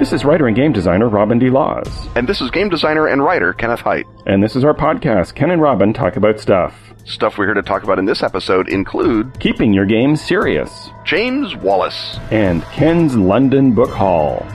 This is writer and game designer Robin D. Laws. And this is game designer and writer Kenneth Hite. And this is our podcast, Ken and Robin Talk About Stuff. Stuff we're here to talk about in this episode include Keeping Your Game Serious, James Wallis, and Ken's London Book Haul.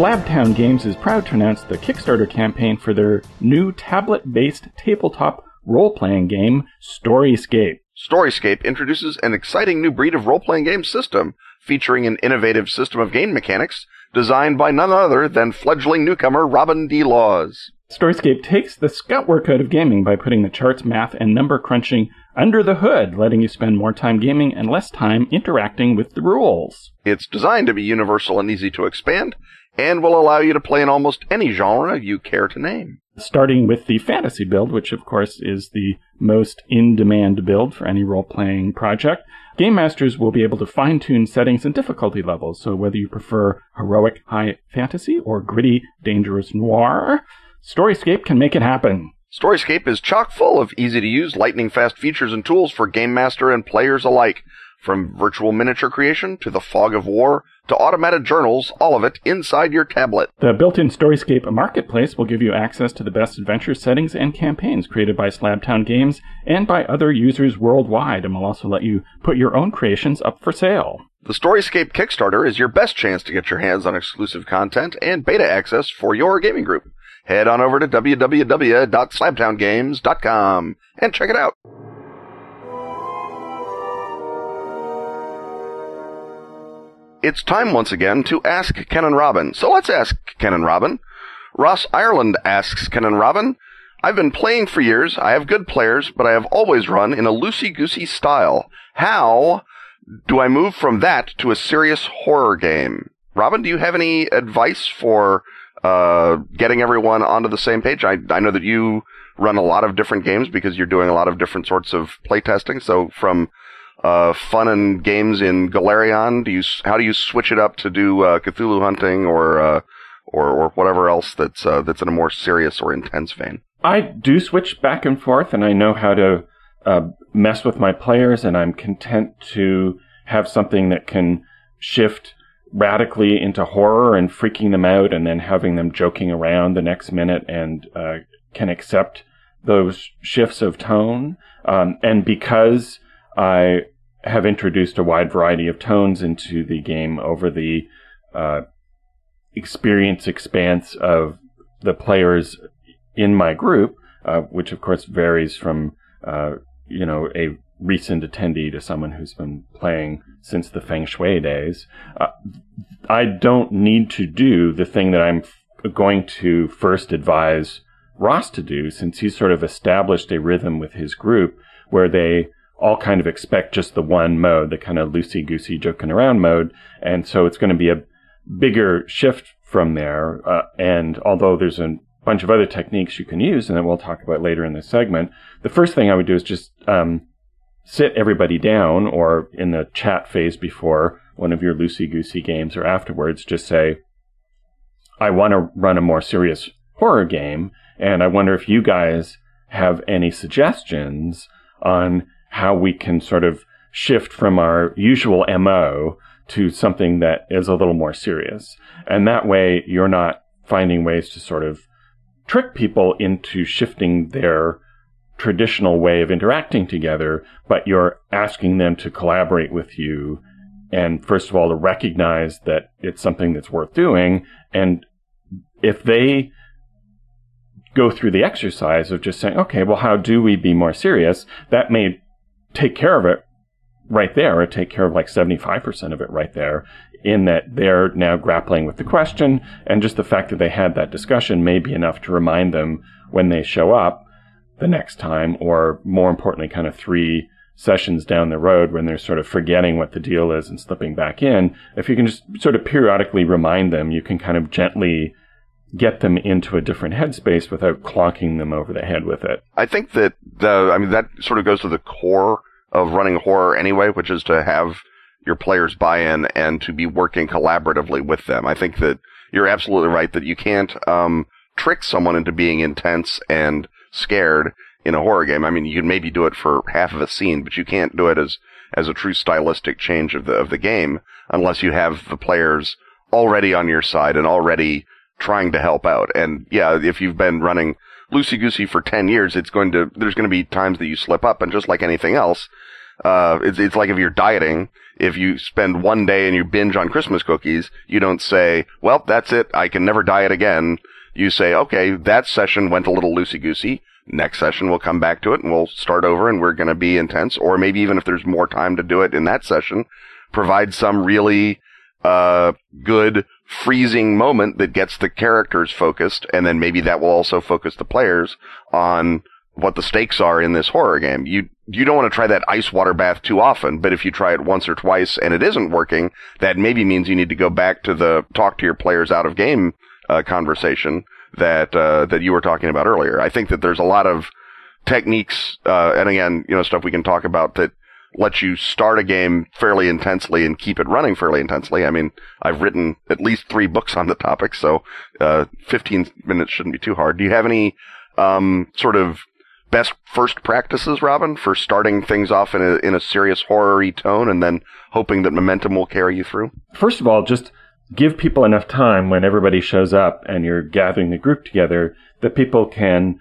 Slabtown Games is proud to announce the Kickstarter campaign for their new tablet based tabletop role playing game, Storyscape. Storyscape introduces an exciting new breed of role playing game system featuring an innovative system of game mechanics designed by none other than fledgling newcomer Robin D. Laws. Storyscape takes the scout work out of gaming by putting the charts, math, and number crunching under the hood, letting you spend more time gaming and less time interacting with the rules. It's designed to be universal and easy to expand, and will allow you to play in almost any genre you care to name. Starting with the fantasy build, which of course is the most in demand build for any role playing project, game masters will be able to fine tune settings and difficulty levels. So whether you prefer heroic high fantasy or gritty dangerous noir, Storyscape can make it happen. Storyscape is chock full of easy to use, lightning fast features and tools for game master and players alike. From virtual miniature creation to the fog of war to automated journals, all of it inside your tablet. The built-in Storyscape marketplace will give you access to the best adventure settings and campaigns created by Slabtown Games and by other users worldwide, and will also let you put your own creations up for sale. The Storyscape Kickstarter is your best chance to get your hands on exclusive content and beta access for your gaming group. Head on over to www.slabtowngames.com and check it out. It's time once again to ask Ken and Robin. So let's ask Ken and Robin. Ross Ireland asks Ken and Robin, I've been playing for years. I have good players, but I have always run in a loosey goosey style. How do I move from that to a serious horror game? Robin, do you have any advice for uh, getting everyone onto the same page? I, I know that you run a lot of different games because you're doing a lot of different sorts of playtesting. So from uh, fun and games in Golarion? Do you how do you switch it up to do uh, Cthulhu hunting or uh, or or whatever else that's uh, that's in a more serious or intense vein? I do switch back and forth, and I know how to uh, mess with my players, and I'm content to have something that can shift radically into horror and freaking them out, and then having them joking around the next minute and uh, can accept those shifts of tone. Um, and because I have introduced a wide variety of tones into the game over the uh, experience expanse of the players in my group, uh, which of course varies from uh, you know a recent attendee to someone who's been playing since the Feng Shui days. Uh, I don't need to do the thing that I'm f- going to first advise Ross to do, since he's sort of established a rhythm with his group where they all kind of expect just the one mode, the kind of loosey goosey joking around mode. And so it's going to be a bigger shift from there. Uh, and although there's a bunch of other techniques you can use, and that we'll talk about later in this segment, the first thing I would do is just um, sit everybody down, or in the chat phase before one of your loosey goosey games, or afterwards, just say, I want to run a more serious horror game, and I wonder if you guys have any suggestions on how we can sort of shift from our usual MO to something that is a little more serious. And that way you're not finding ways to sort of trick people into shifting their traditional way of interacting together, but you're asking them to collaborate with you and first of all to recognize that it's something that's worth doing and if they go through the exercise of just saying, okay, well, how do we be more serious? That may take care of it right there, or take care of like 75% of it right there, in that they're now grappling with the question, and just the fact that they had that discussion may be enough to remind them when they show up the next time, or more importantly, kind of three sessions down the road when they're sort of forgetting what the deal is and slipping back in. If you can just sort of periodically remind them, you can kind of gently get them into a different headspace without clocking them over the head with it. I think that the, I mean, that sort of goes to the core of running horror anyway, which is to have your players buy-in and to be working collaboratively with them. I think that you're absolutely right that you can't um, trick someone into being intense and scared in a horror game. I mean, you can maybe do it for half of a scene, but you can't do it as as a true stylistic change of the of the game unless you have the players already on your side and already trying to help out. And yeah, if you've been running loosey goosey for 10 years, it's going to, there's going to be times that you slip up. And just like anything else, uh, it's, it's like if you're dieting, if you spend one day and you binge on Christmas cookies, you don't say, well, that's it. I can never diet again. You say, okay, that session went a little loosey goosey. Next session, we'll come back to it and we'll start over and we're going to be intense. Or maybe even if there's more time to do it in that session, provide some really, uh, good freezing moment that gets the characters focused. And then maybe that will also focus the players on what the stakes are in this horror game. You you don't want to try that ice water bath too often, but if you try it once or twice and it isn't working, that maybe means you need to go back to the talk to your players out of game uh, conversation that uh, that you were talking about earlier. I think that there's a lot of techniques, uh, and again, you know, stuff we can talk about that lets you start a game fairly intensely and keep it running fairly intensely. I mean, I've written at least three books on the topic, so uh, 15 minutes shouldn't be too hard. Do you have any um, sort of best first practices, Robin, for starting things off in a in a serious horror tone and then hoping that momentum will carry you through? First of all, just give people enough time when everybody shows up and you're gathering the group together that people can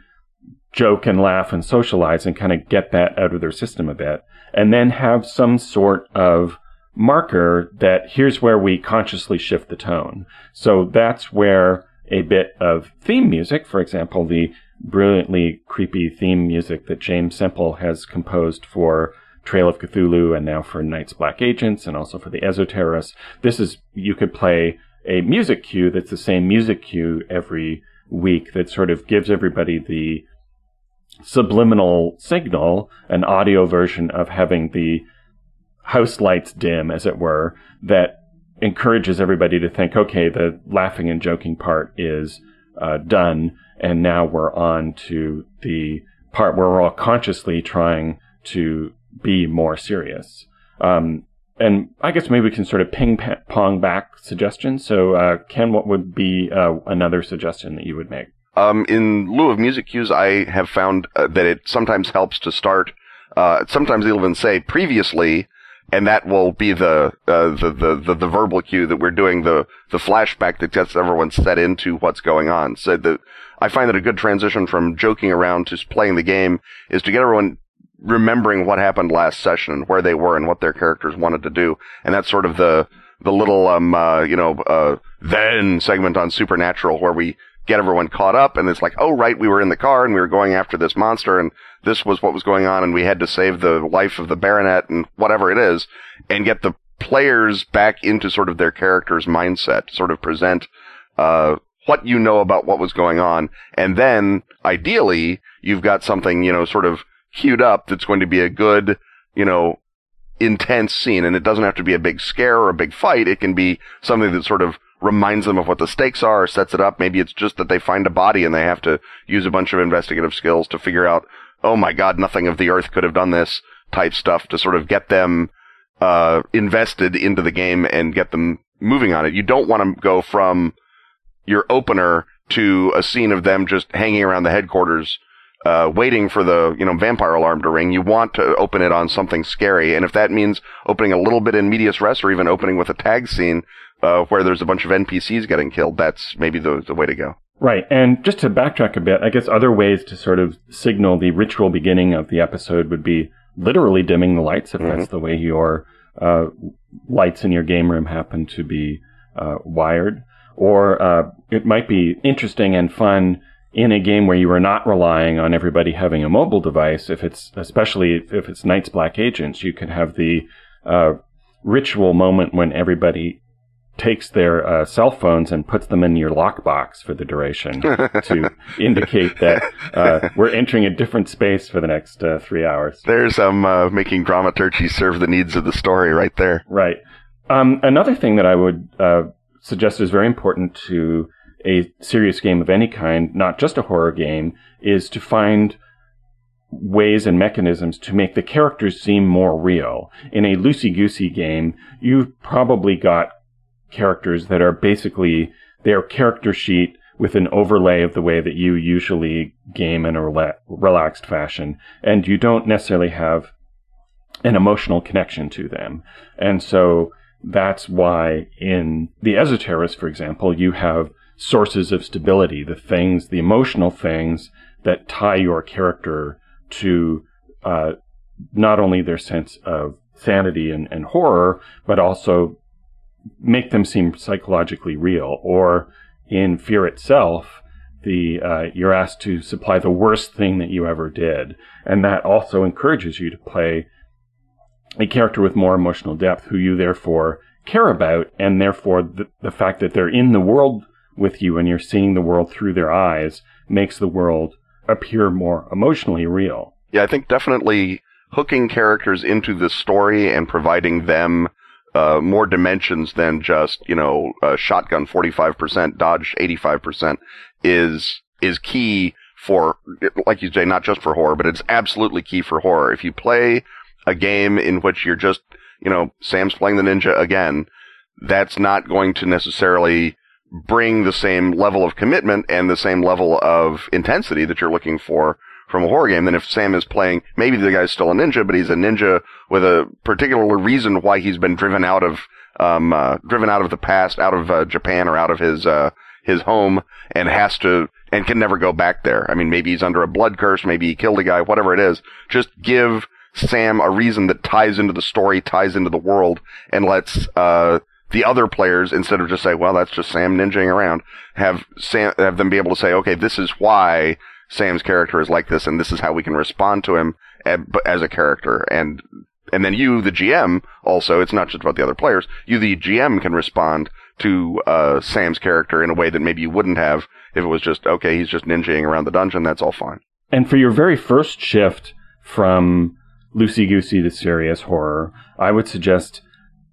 joke and laugh and socialize and kind of get that out of their system a bit. And then have some sort of marker that here's where we consciously shift the tone. So that's where a bit of theme music, for example, the brilliantly creepy theme music that James Semple has composed for Trail of Cthulhu and now for Night's Black Agents and also for the Esoterrorists. This is, you could play a music cue that's the same music cue every week that sort of gives everybody the subliminal signal, an audio version of having the house lights dim, as it were, that encourages everybody to think, okay, the laughing and joking part is uh, done, and now we're on to the part where we're all consciously trying to be more serious. Um, and I guess maybe we can sort of ping pong back suggestions. So, uh, Ken, what would be uh, another suggestion that you would make? Um, in lieu of music cues, I have found uh, that it sometimes helps to start. Uh, sometimes they'll even say previously, and that will be the, uh, the, the, the the verbal cue that we're doing the the flashback that gets everyone set into what's going on. So the I find that a good transition from joking around to playing the game is to get everyone remembering what happened last session, and where they were, and what their characters wanted to do, and that's sort of the the little um uh, you know uh, then segment on Supernatural where we get everyone caught up and it's like, oh right, we were in the car and we were going after this monster and this was what was going on and we had to save the life of the baronet and whatever it is and get the players back into sort of their character's mindset, sort of present, uh, what you know about what was going on. And then ideally you've got something, you know, sort of queued up that's going to be a good, you know, intense scene. And it doesn't have to be a big scare or a big fight. It can be something that sort of reminds them of what the stakes are, sets it up. Maybe it's just that they find a body and they have to use a bunch of investigative skills to figure out, oh my god, nothing of the earth could have done this type stuff to sort of get them, uh, invested into the game and get them moving on it. You don't want to go from your opener to a scene of them just hanging around the headquarters uh, waiting for the you know vampire alarm to ring. You want to open it on something scary, and if that means opening a little bit in medias res, or even opening with a tag scene uh, where there's a bunch of NPCs getting killed, that's maybe the the way to go. Right, and just to backtrack a bit, I guess other ways to sort of signal the ritual beginning of the episode would be literally dimming the lights if mm-hmm. that's the way your uh, lights in your game room happen to be uh, wired. Or uh, it might be interesting and fun in a game where you are not relying on everybody having a mobile device, if it's especially if it's Night's Black Agents, you can have the uh, ritual moment when everybody takes their uh, cell phones and puts them in your lockbox for the duration to indicate that uh, we're entering a different space for the next uh, three hours. There's um uh, making dramaturgy serve the needs of the story right there. Right. Um, another thing that I would uh, suggest is very important to a serious game of any kind, not just a horror game, is to find ways and mechanisms to make the characters seem more real. In a loosey goosey game, you've probably got characters that are basically their character sheet with an overlay of the way that you usually game in a rela- relaxed fashion, and you don't necessarily have an emotional connection to them. And so that's why in the Esoterrorists, for example, you have sources of stability, the things, the emotional things that tie your character to uh, not only their sense of sanity and, and horror, but also make them seem psychologically real. Or in Fear itself, the uh, you're asked to supply the worst thing that you ever did, and that also encourages you to play a character with more emotional depth, who you therefore care about, and therefore the, the fact that they're in the world with you and you're seeing the world through their eyes makes the world appear more emotionally real. Yeah, I think definitely hooking characters into the story and providing them uh, more dimensions than just you know shotgun 45% dodge 85% is is key for like you say not just for horror but it's absolutely key for horror if you play a game in which you're just you know sam's playing the ninja again that's not going to necessarily bring the same level of commitment and the same level of intensity that you're looking for from a horror game than if Sam is playing, maybe the guy's still a ninja, but he's a ninja with a particular reason why he's been driven out of, um, uh, driven out of the past, out of uh, Japan or out of his, uh, his home and has to, and can never go back there. I mean, maybe he's under a blood curse, maybe he killed a guy, whatever it is. Just give Sam a reason that ties into the story, ties into the world, and lets, uh, the other players, instead of just say, well, that's just Sam ninjaing around, have Sam, have them be able to say, okay, this is why Sam's character is like this, and this is how we can respond to him as a character. And and then you, the GM, also, it's not just about the other players. You, the GM, can respond to uh, Sam's character in a way that maybe you wouldn't have if it was just okay. He's just ninjaing around the dungeon. That's all fine. And for your very first shift from loosey goosey to serious horror, I would suggest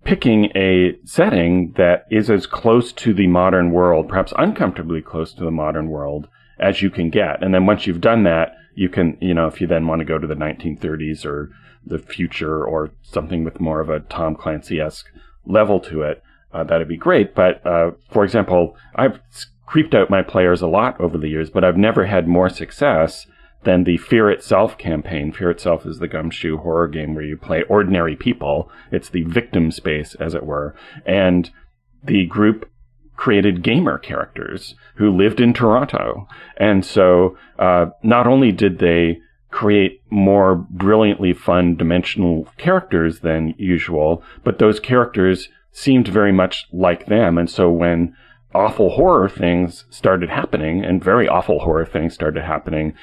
picking a setting that is as close to the modern world, perhaps uncomfortably close to the modern world, as you can get. And then once you've done that, you can, you know, if you then want to go to the 1930s or the future or something with more of a Tom Clancy esque level to it, uh, that'd be great. But uh, for example, I've creeped out my players a lot over the years, but I've never had more success than the Fear Itself campaign. Fear Itself is the gumshoe horror game where you play ordinary people. It's the victim space, as it were. And the group created gamer characters who lived in Toronto. And so uh, not only did they create more brilliantly fun dimensional characters than usual, but those characters seemed very much like them. And so when awful horror things started happening and very awful horror things started happening,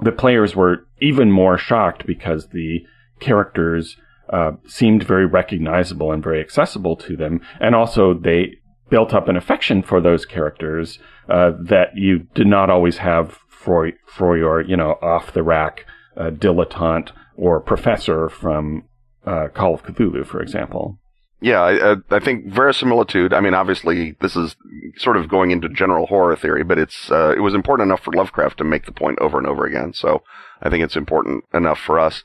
the players were even more shocked because the characters uh, seemed very recognizable and very accessible to them. And also they built up an affection for those characters uh, that you did not always have for for your you know off the rack uh, dilettante or professor from uh, Call of Cthulhu, for example. Yeah, I, I, think verisimilitude. I mean, obviously, this is sort of going into general horror theory, but it's uh, it was important enough for Lovecraft to make the point over and over again. So I think it's important enough for us.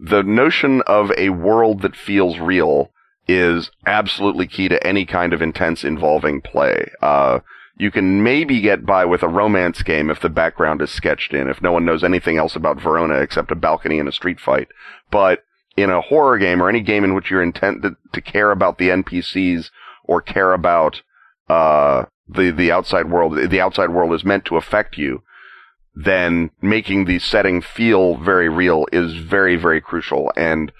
The notion of a world that feels real is absolutely key to any kind of intense involving play. Uh, you can maybe get by with a romance game if the background is sketched in, if no one knows anything else about Verona except a balcony and a street fight. But in a horror game or any game in which you're intended to care about the NPCs or care about, uh, the, the outside world, the outside world is meant to affect you, then making the setting feel very real is very, very crucial. And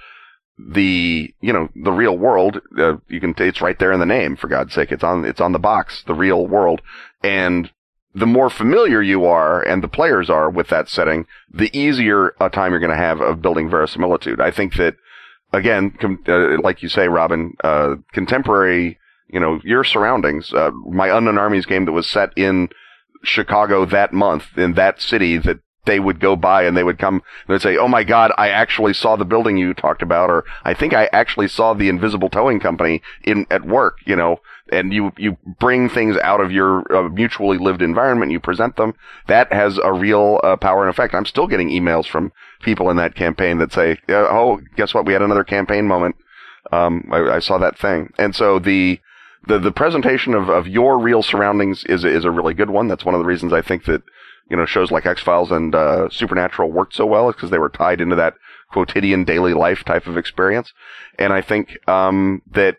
the you know the real world uh, you can it's right there in the name for god's sake it's on it's on the box the real world and the more familiar you are and the players are with that setting the easier a time you're going to have of building verisimilitude i think that again com- uh, like you say robin uh, contemporary you know your surroundings uh, my unknown armies game that was set in chicago that month in that city that they would go by and they would come and they'd say, "Oh my God, I actually saw the building you talked about," or "I think I actually saw the invisible towing company in at work." You know, and you you bring things out of your uh, mutually lived environment, you present them. That has a real uh, power and effect. I'm still getting emails from people in that campaign that say, "Oh, guess what? We had another campaign moment. Um, I, I saw that thing." And so the the the presentation of, of your real surroundings is is a really good one. That's one of the reasons I think that you know shows like X Files and uh, Supernatural worked so well, is because they were tied into that quotidian daily life type of experience. And I think um, that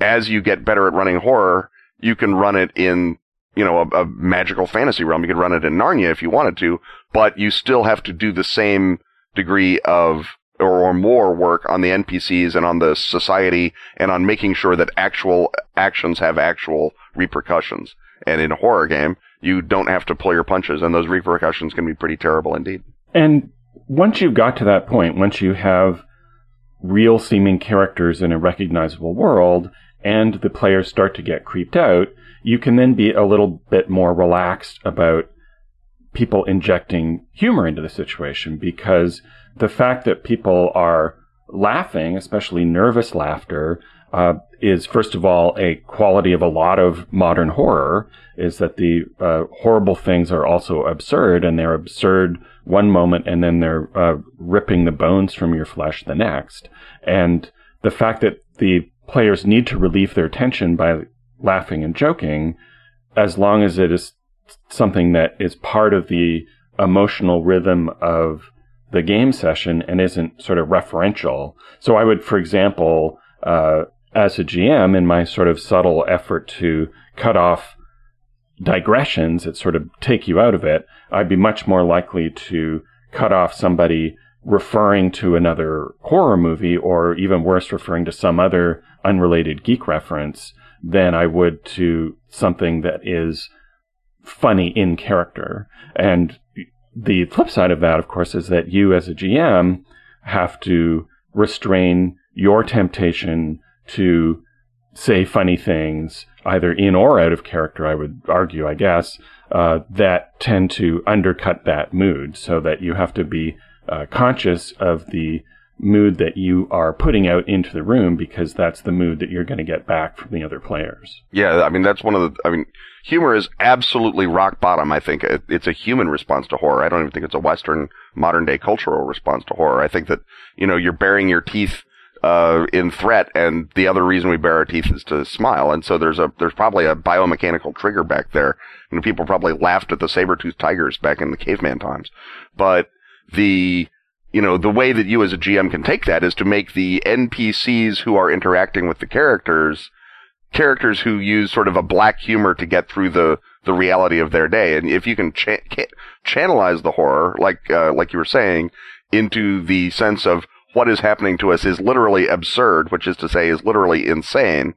as you get better at running horror, you can run it in you know a, a magical fantasy realm. You could run it in Narnia if you wanted to, but you still have to do the same degree of or, or more work on the NPCs and on the society and on making sure that actual actions have actual repercussions. And in a horror game, you don't have to pull your punches, and those repercussions can be pretty terrible indeed. And once you've got to that point, once you have real seeming characters in a recognizable world, and the players start to get creeped out, you can then be a little bit more relaxed about people injecting humor into the situation because the fact that people are laughing, especially nervous laughter, uh, is first of all a quality of a lot of modern horror. Is that the uh, horrible things are also absurd, and they're absurd one moment, and then they're uh, ripping the bones from your flesh the next. And the fact that the players need to relieve their tension by laughing and joking, as long as it is something that is part of the emotional rhythm of the game session and isn't sort of referential. So I would, for example, uh, as a GM, in my sort of subtle effort to cut off digressions that sort of take you out of it, I'd be much more likely to cut off somebody referring to another horror movie or even worse, referring to some other unrelated geek reference than I would to something that is funny in character. And the flip side of that, of course, is that you as a GM have to restrain your temptation to say funny things, either in or out of character, I would argue, I guess, uh, that tend to undercut that mood so that you have to be uh, conscious of the mood that you are putting out into the room because that's the mood that you're going to get back from the other players. Yeah, I mean that's one of the. I mean, humor is absolutely rock bottom. I think it's a human response to horror. I don't even think it's a Western modern day cultural response to horror. I think that you know you're baring your teeth uh, in threat, and the other reason we bare our teeth is to smile. And so there's a there's probably a biomechanical trigger back there. Know, people probably laughed at the saber toothed tigers back in the caveman times, but the you know, the way that you as a GM can take that is to make the NPCs who are interacting with the characters characters who use sort of a black humor to get through the the reality of their day. And if you can cha- channelize the horror, like uh, like you were saying, into the sense of what is happening to us is literally absurd, which is to say, is literally insane.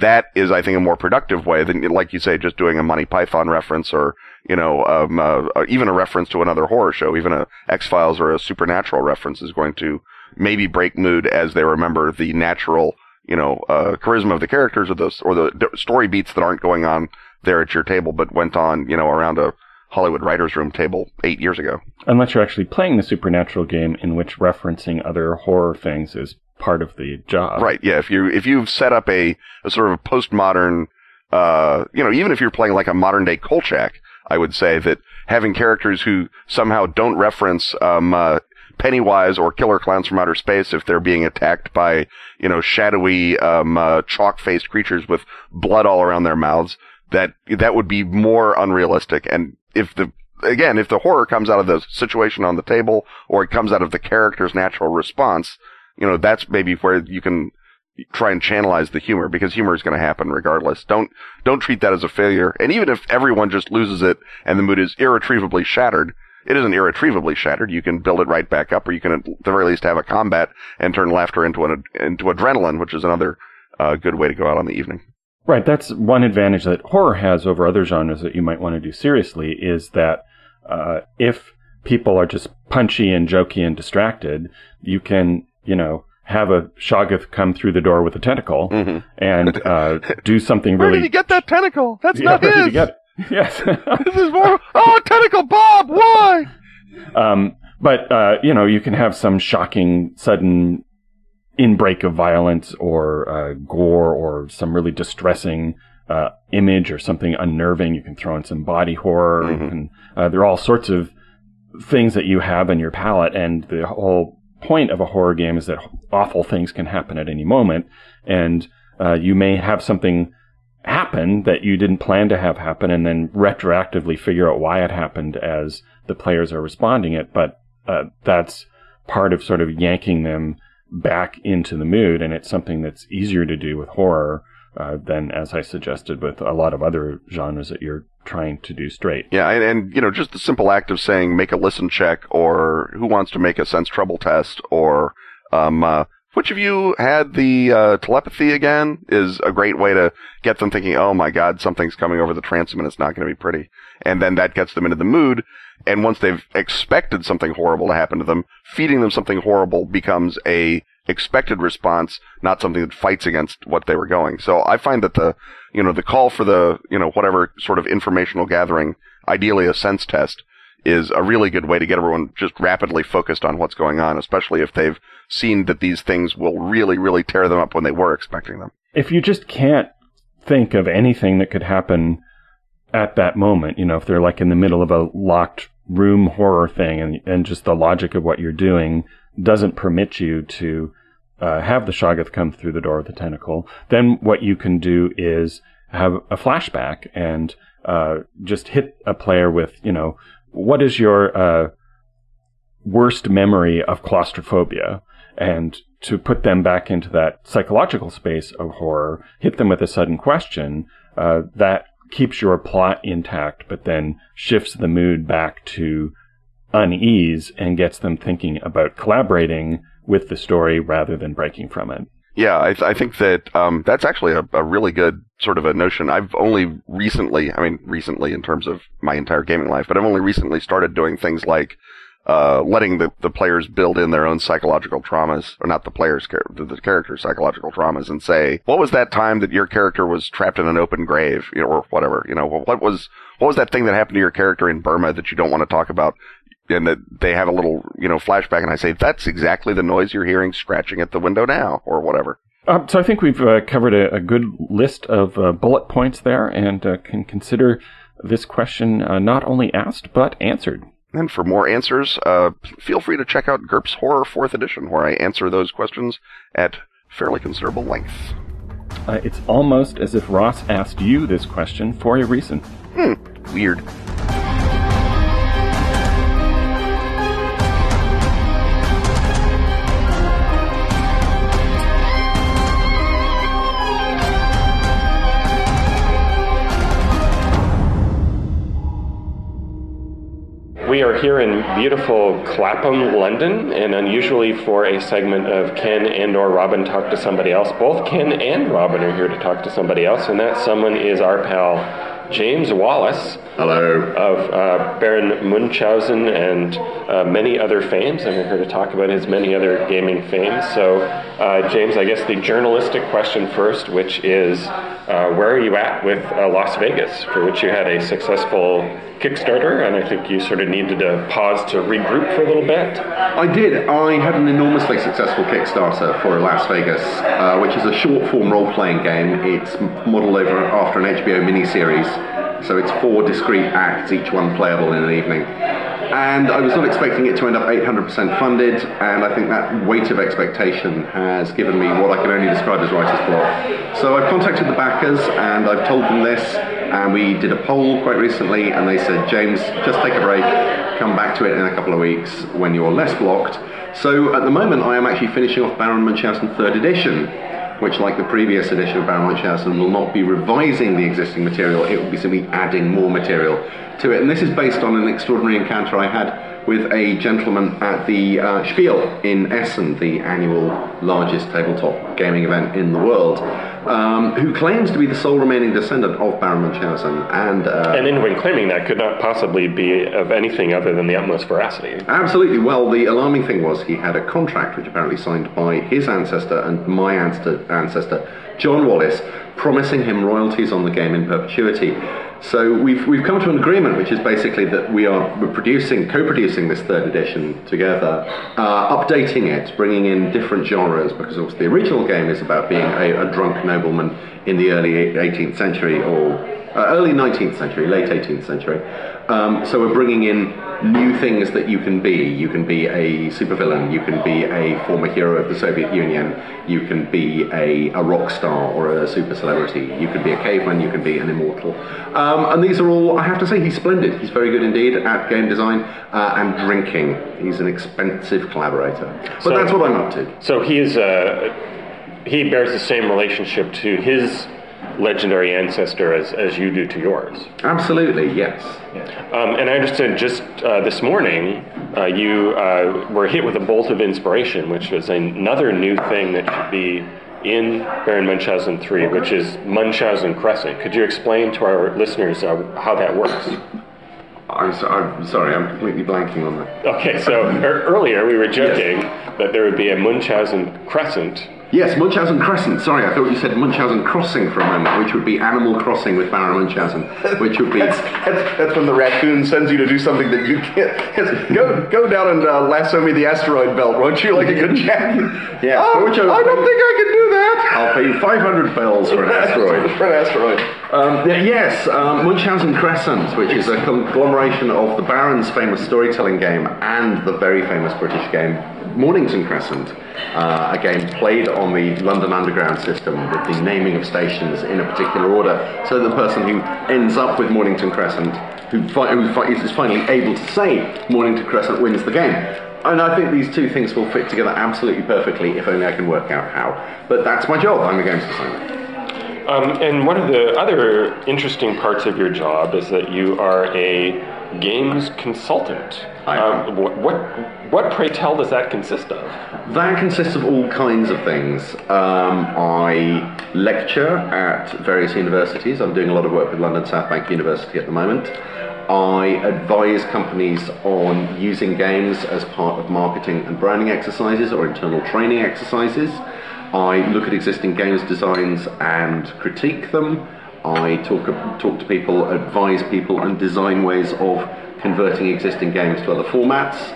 That is, I think, a more productive way than, like you say, just doing a Monty Python reference or you know, um, uh, uh, even a reference to another horror show, even a X Files or a Supernatural reference is going to maybe break mood as they remember the natural, you know, uh, charisma of the characters or the or the story beats that aren't going on there at your table, but went on, you know, around a Hollywood writers' room table eight years ago. Unless you're actually playing the Supernatural game, in which referencing other horror things is part of the job. Right. Yeah. If you if you've set up a, a sort of postmodern, uh, you know, even if you're playing like a modern day Kolchak, I would say that having characters who somehow don't reference um, uh, Pennywise or Killer Clowns from Outer Space if they're being attacked by you know shadowy um, uh, chalk-faced creatures with blood all around their mouths, that that would be more unrealistic. And if the again, if the horror comes out of the situation on the table or it comes out of the character's natural response, you know, that's maybe where you can try and channelize the humor because humor is going to happen regardless. Don't don't treat that as a failure. And even if everyone just loses it and the mood is irretrievably shattered, it isn't irretrievably shattered. You can build it right back up, or you can at the very least have a combat and turn laughter into an into adrenaline, which is another uh, good way to go out on the evening. Right. That's one advantage that horror has over other genres that you might want to do seriously is that uh, if people are just punchy and jokey and distracted, you can, you know, have a Shoggoth come through the door with a tentacle mm-hmm. and uh, do something really. Where did he get that tentacle? That's yeah, not his. Yes. this is more. Oh, tentacle, Bob. Why? Um, but uh, you know, you can have some shocking, sudden inbreak of violence or uh, gore or some really distressing uh, image or something unnerving. You can throw in some body horror. Mhm. And, uh, there are all sorts of things that you have in your palette, and the whole point of a horror game is that awful things can happen at any moment, and uh, you may have something happen that you didn't plan to have happen, and then retroactively figure out why it happened as the players are responding it. But uh, that's part of sort of yanking them back into the mood, and it's something that's easier to do with horror uh, than, as I suggested, with a lot of other genres that you're trying to do straight. Yeah, and, and you know, just the simple act of saying make a listen check or who wants to make a sense trouble test or um, uh, which of you had the uh, telepathy again is a great way to get them thinking, oh my god, something's coming over the transom and it's not going to be pretty. And then that gets them into the mood. And once they've expected something horrible to happen to them, feeding them something horrible becomes a expected response, not something that fights against what they were going. So I find that the, you know, the call for the, you know, whatever sort of informational gathering, ideally a sense test, is a really good way to get everyone just rapidly focused on what's going on, especially if they've seen that these things will really, really tear them up when they were expecting them. if you just can't think of anything that could happen at that moment, you know, if they're like in the middle of a locked room horror thing and, and just the logic of what you're doing doesn't permit you to uh, have the Shoggoth come through the door with the tentacle, then what you can do is have a flashback and uh, just hit a player with, you know, what is your uh, worst memory of claustrophobia? And to put them back into that psychological space of horror, hit them with a sudden question uh, that keeps your plot intact, but then shifts the mood back to unease and gets them thinking about collaborating with the story rather than breaking from it. Yeah, I, th- I think that um, that's actually a, a really good sort of a notion. I've only recently, I mean, recently in terms of my entire gaming life, but I've only recently started doing things like uh, letting the, the players build in their own psychological traumas, or not the players, the, the characters' psychological traumas, and say, what was that time that your character was trapped in an open grave, you know, or whatever, you know, what was what was that thing that happened to your character in Burma that you don't want to talk about? And that they have a little, you know, flashback, and I say, that's exactly the noise you're hearing scratching at the window now, or whatever. Um, so I think we've uh, covered a, a good list of uh, bullet points there and uh, can consider this question uh, not only asked but answered. And for more answers, uh, feel free to check out GURPS Horror 4th Edition, where I answer those questions at fairly considerable length. Uh, it's almost as if Ross asked you this question for a reason. Hmm, weird. We are here in beautiful Clapham, London, and unusually for a segment of Ken and or Robin talk to somebody else. Both Ken and Robin are here to talk to somebody else, and that someone is our pal James Wallis Hello. of uh, Baron Munchausen and uh, many other fames, and we're here to talk about his many other gaming fames. So, uh, James, I guess the journalistic question first, which is, uh, where are you at with uh, Alas Vegas, for which you had a successful Kickstarter, and I think you sort of needed to pause to regroup for a little bit. I did. I had an enormously successful Kickstarter for Alas Vegas, uh, which is a short form role playing game. It's modeled over after an HBO miniseries. So it's four discrete acts, each one playable in an evening. And I was not expecting it to end up 800% funded, and I think that weight of expectation has given me what I can only describe as writer's block. So I've contacted the backers and I've told them this, and we did a poll quite recently, and they said, James, just take a break, come back to it in a couple of weeks when you're less blocked. So at the moment, I am actually finishing off Baron Munchausen third edition, which, like the previous edition of Baron Munchausen, will not be revising the existing material, it will be simply adding more material to it. And this is based on an extraordinary encounter I had with a gentleman at the uh, Spiel in Essen, the annual largest tabletop gaming event in the world, um, who claims to be the sole remaining descendant of Baron Munchausen. And, uh, And anyone claiming that could not possibly be of anything other than the utmost veracity. Absolutely. Well, the alarming thing was he had a contract which apparently signed by his ancestor and my ancestor, ancestor John Wallis, promising him royalties on the game in perpetuity. So we've, we've come to an agreement, which is basically that we are producing, co-producing this third edition together, uh, updating it, bringing in different genres, because course the original game is about being a, a drunk nobleman in the early 18th century or uh, early 19th century, late 18th century. Um, so we're bringing in new things that you can be. You can be a supervillain. You can be a former hero of the Soviet Union. You can be a, a rock star or a super celebrity. You can be a caveman. You can be an immortal. Um, and these are all, I have to say, he's splendid. He's very good indeed at game design uh, and drinking. He's an expensive collaborator. But So- that's what I'm up to. So he is uh, he bears the same relationship to his legendary ancestor as, as you do to yours. Absolutely, yes. Um, and I understood just uh, this morning uh, you uh, were hit with a bolt of inspiration, which was another new thing that should be in Baron Munchausen 3, which is Munchausen Crescent. Could you explain to our listeners uh, how that works? I'm, so, I'm sorry, I'm completely blanking on that. Okay, so er- earlier we were joking that there would be a Munchausen Crescent. Yes, Munchausen Crescent. Sorry, I thought you said Munchausen Crossing for a moment, which would be Animal Crossing with Baron Munchausen, which would be. That's, that's, that's when the raccoon sends you to do something that you can't. Go go down and uh, lasso me the asteroid belt, won't you, like a good jack? Yeah, Oh, I- don't think I can do that. I'll pay you 500 bells for an asteroid. For an asteroid. Um, yes, um, Munchausen Crescent, which is a conglomeration of the Baron's famous storytelling game and the very famous British game Mornington Crescent, uh, a game played on the London Underground system with the naming of stations in a particular order. So the person who ends up with Mornington Crescent, who, fi- who fi- is finally able to say Mornington Crescent wins the game. And I think these two things will fit together absolutely perfectly if only I can work out how. But that's my job, I'm a games designer. Um, and one of the other interesting parts of your job is that you are a games consultant. Um, what, what, what, pray tell, does that consist of? That consists of all kinds of things. Um, I lecture at various universities. I'm doing a lot of work with London South Bank University at the moment. I advise companies on using games as part of marketing and branding exercises or internal training exercises. I look at existing games designs and critique them. I talk talk to people, advise people, and design ways of converting existing games to other formats.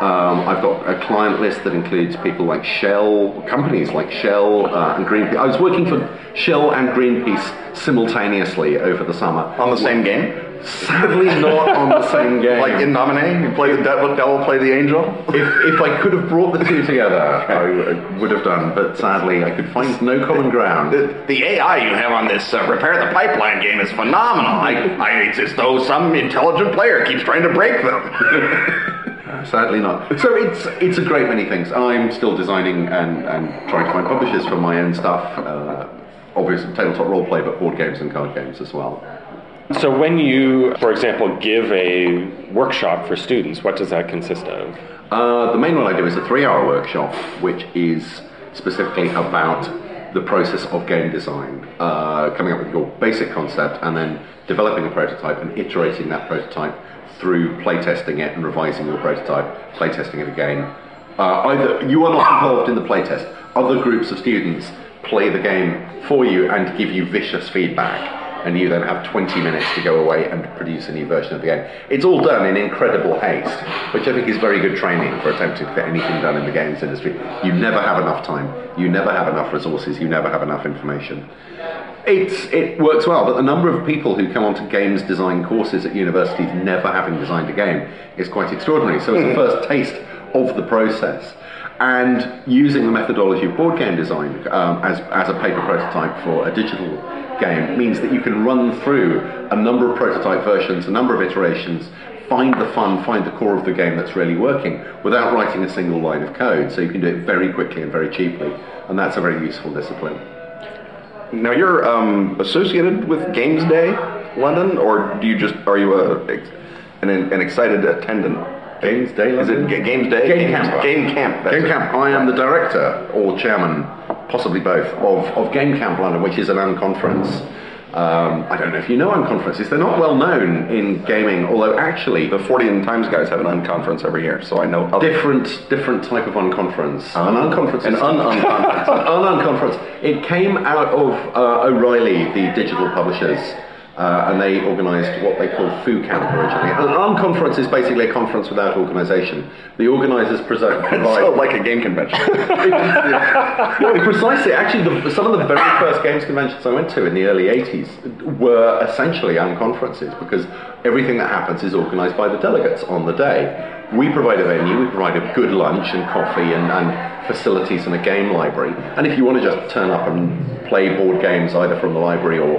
Um, I've got a client list that includes people like Shell, companies like Shell uh, and Greenpeace. I was working for Shell and Greenpeace simultaneously over the summer. On the same game? Sadly, not on the same game. Like In Nomine? You play the devil, devil play the angel? if, if I could have brought the two together, I would have done. But sadly, I could find no common ground. The, the AI you have on this uh, Repair the Pipeline game is phenomenal. I, I, it's as though some intelligent player keeps trying to break them. Sadly not. So it's it's a great many things. I'm still designing and, and trying to find publishers for my own stuff. Uh, obviously, tabletop roleplay, but board games and card games as well. So, when you, for example, give a workshop for students, what does that consist of? Uh, the main one I do is a three-hour workshop, which is specifically about the process of game design, uh, coming up with your basic concept and then developing a prototype and iterating that prototype through playtesting it and revising your prototype, playtesting it again. Uh, either you are not involved in the playtest, other groups of students play the game for you and give you vicious feedback. And you then have 20 minutes to go away and produce a new version of the game. It's all done in incredible haste, which I think is very good training for attempting to get anything done in the games industry. You never have enough time, you never have enough resources, you never have enough information. It's, it works well, but the number of people who come onto games design courses at universities never having designed a game is quite extraordinary. So it's the first taste of the process. And using the methodology of board game design um, as, as a paper prototype for a digital game means that you can run through a number of prototype versions, a number of iterations, find the fun, find the core of the game that's really working without writing a single line of code. So you can do it very quickly and very cheaply. And that's a very useful discipline. Now you're um, associated with Games Day London, or do you just are you a an, an excited attendant? Games Day London? Is it? Games Day? Game Games- Camp. Game Camp. that's Game it. Camp. I am the director or chairman, possibly both, of, of Game Camp London, which is an unconference Um, I don't know if you know unconferences. They're not well known in gaming, although actually The Fortean Times guys have an unconference every year, so I know. of- different different type of unconference. an unconference, An un-unconference. an unconference. It came out of uh, O'Reilly, the digital publishers. Uh, and they organised what they called Foo Camp originally. An unconference is basically a conference without organisation. The organisers present, provide so like a game convention. well, precisely. Actually, the, some of the very first games conventions I went to in the early 80s were essentially unconferences because everything that happens is organised by the delegates on the day. We provide a venue, we provide a good lunch and coffee and, and facilities and a game library. And if you want to just turn up and play board games either from the library or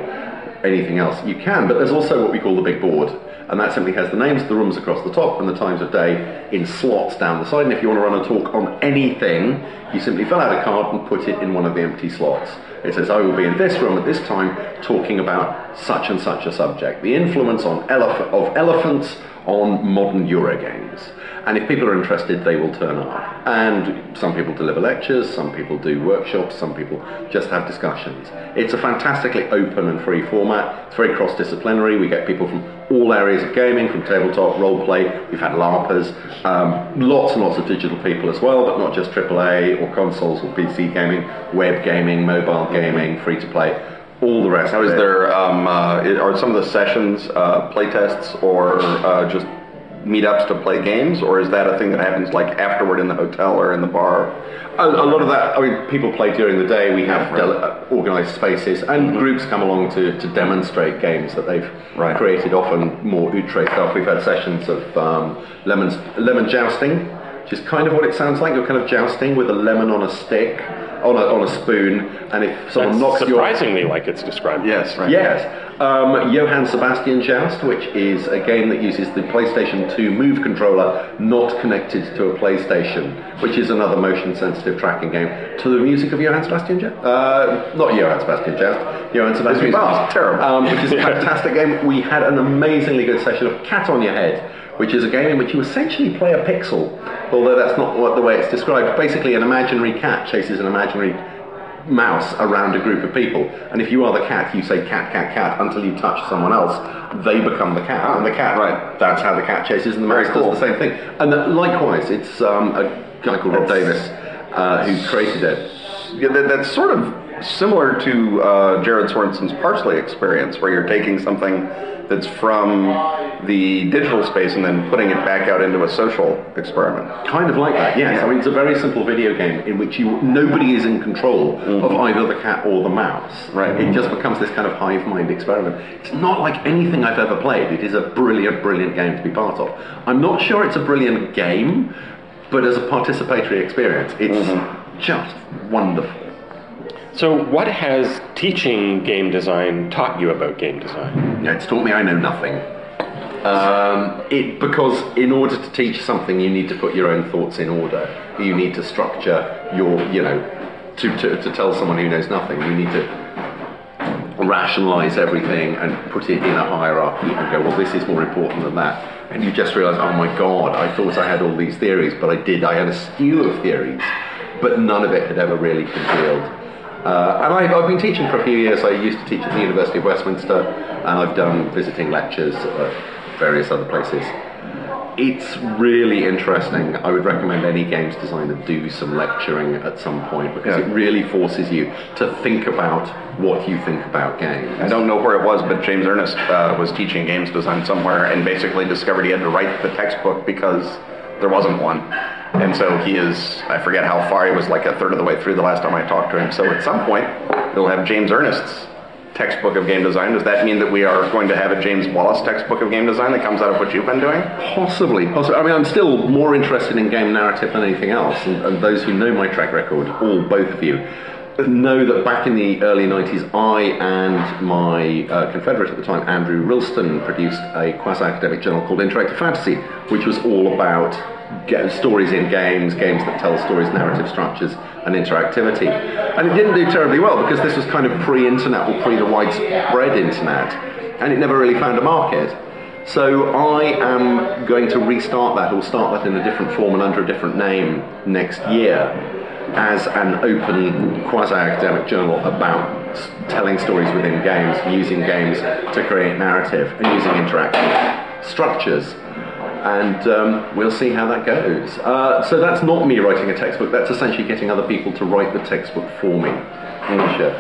anything else, you can. But there's also what we call the big board. And that simply has the names of the rooms across the top and the times of day in slots down the side. And if you want to run a talk on anything, you simply fill out a card and put it in one of the empty slots. It says, I will be in this room at this time talking about such and such a subject. The influence on elef- of elephants on modern Eurogames. And if people are interested, they will turn up. And some people deliver lectures, some people do workshops, some people just have discussions. It's a fantastically open and free format. It's very cross-disciplinary. We get people from all areas of gaming, from tabletop, role play. We've had LARPers, um, lots and lots of digital people as well, but not just AAA or consoles or PC gaming, web gaming, mobile gaming, free-to-play, all the rest. Now, is there um, uh, are some of the sessions uh, play tests or uh, just meetups to play games, or is that a thing that happens like afterward in the hotel or in the bar? A, a lot of that, I mean, people play during the day. We have right. dele- uh, organised spaces, and groups come along to, to demonstrate games that they've Right. created, often more outre stuff. We've had sessions of um, lemons, lemon jousting, which is kind of what it sounds like. You're kind of jousting with a lemon on a stick, on a, on a spoon, and if someone That's knocks your surprisingly like it's described. Yes, right. Yes. Um, Johann Sebastian Joust, which is a game that uses the PlayStation 2 Move controller not connected to a PlayStation, which is another motion sensitive tracking game, to the music of Johann Sebastian Joust. Uh, not Johann Sebastian Joust, Johann Sebastian Bach. terrible. Um, which is a fantastic game. We had an amazingly good session of Cat on Your Head, which is a game in which you essentially play a pixel, although that's not what, the way it's described. Basically, an imaginary cat chases an imaginary mouse around a group of people. And if you are the cat, you say cat, cat, cat until you touch someone else. They become the cat. and the cat, right. that's how the cat chases, and the mouse cool. does the same thing. And likewise, it's um, a guy called Rob Davis uh, who created it. Yeah, that, that's sort of similar to uh, Jared Sorensen's Parsley experience, where you're taking something that's from the digital space and then putting it back out into a social experiment. Kind of like that, yes. I mean, it's a very simple video game in which you nobody is in control of either the cat or the mouse. Right. It just becomes this kind of hive mind experiment. It's not like anything I've ever played. It is a brilliant, brilliant game to be part of. I'm not sure it's a brilliant game, but as a participatory experience, it's just wonderful. So, what has teaching game design taught you about game design? It's taught me I know nothing. Um, it because in order to teach something, you need to put your own thoughts in order. You need to structure your, you know, to, to, to tell someone who knows nothing, you need to rationalize everything and put it in a hierarchy and go, well, this is more important than that. And you just realize, oh my God, I thought I had all these theories, but I did. I had a stew of theories, but none of it had ever really congealed. Uh, and I've, I've been teaching for a few years. I used to teach at the University of Westminster, and I've done visiting lectures at various other places. It's really interesting. I would recommend any games designer do some lecturing at some point because Yeah. it really forces you to think about what you think about games. I don't know where it was, but James Ernest uh, was teaching games design somewhere and basically discovered he had to write the textbook because there wasn't one. And so he is, I forget how far, he was like a third of the way through the last time I talked to him. So at some point, we'll have James Ernest's textbook of game design. Does that mean that we are going to have a James Wallis textbook of game design that comes out of what you've been doing? Possibly, possibly. I mean, I'm still more interested in game narrative than anything else, and, and those who know my track record, all both of you, know that back in the early 90s, I and my uh, confederate at the time, Andrew Rilstone, produced a quasi-academic journal called Interactive Fantasy, which was all about get stories in games, games that tell stories, narrative structures, and interactivity. And it didn't do terribly well because this was kind of pre-internet or pre the widespread internet, and it never really found a market. So I am going to restart that or start that in a different form and under a different name next year as an open quasi-academic journal about telling stories within games, using games to create narrative, and using interactive structures. And um, we'll see how that goes. Uh, so that's not me writing a textbook. That's essentially getting other people to write the textbook for me.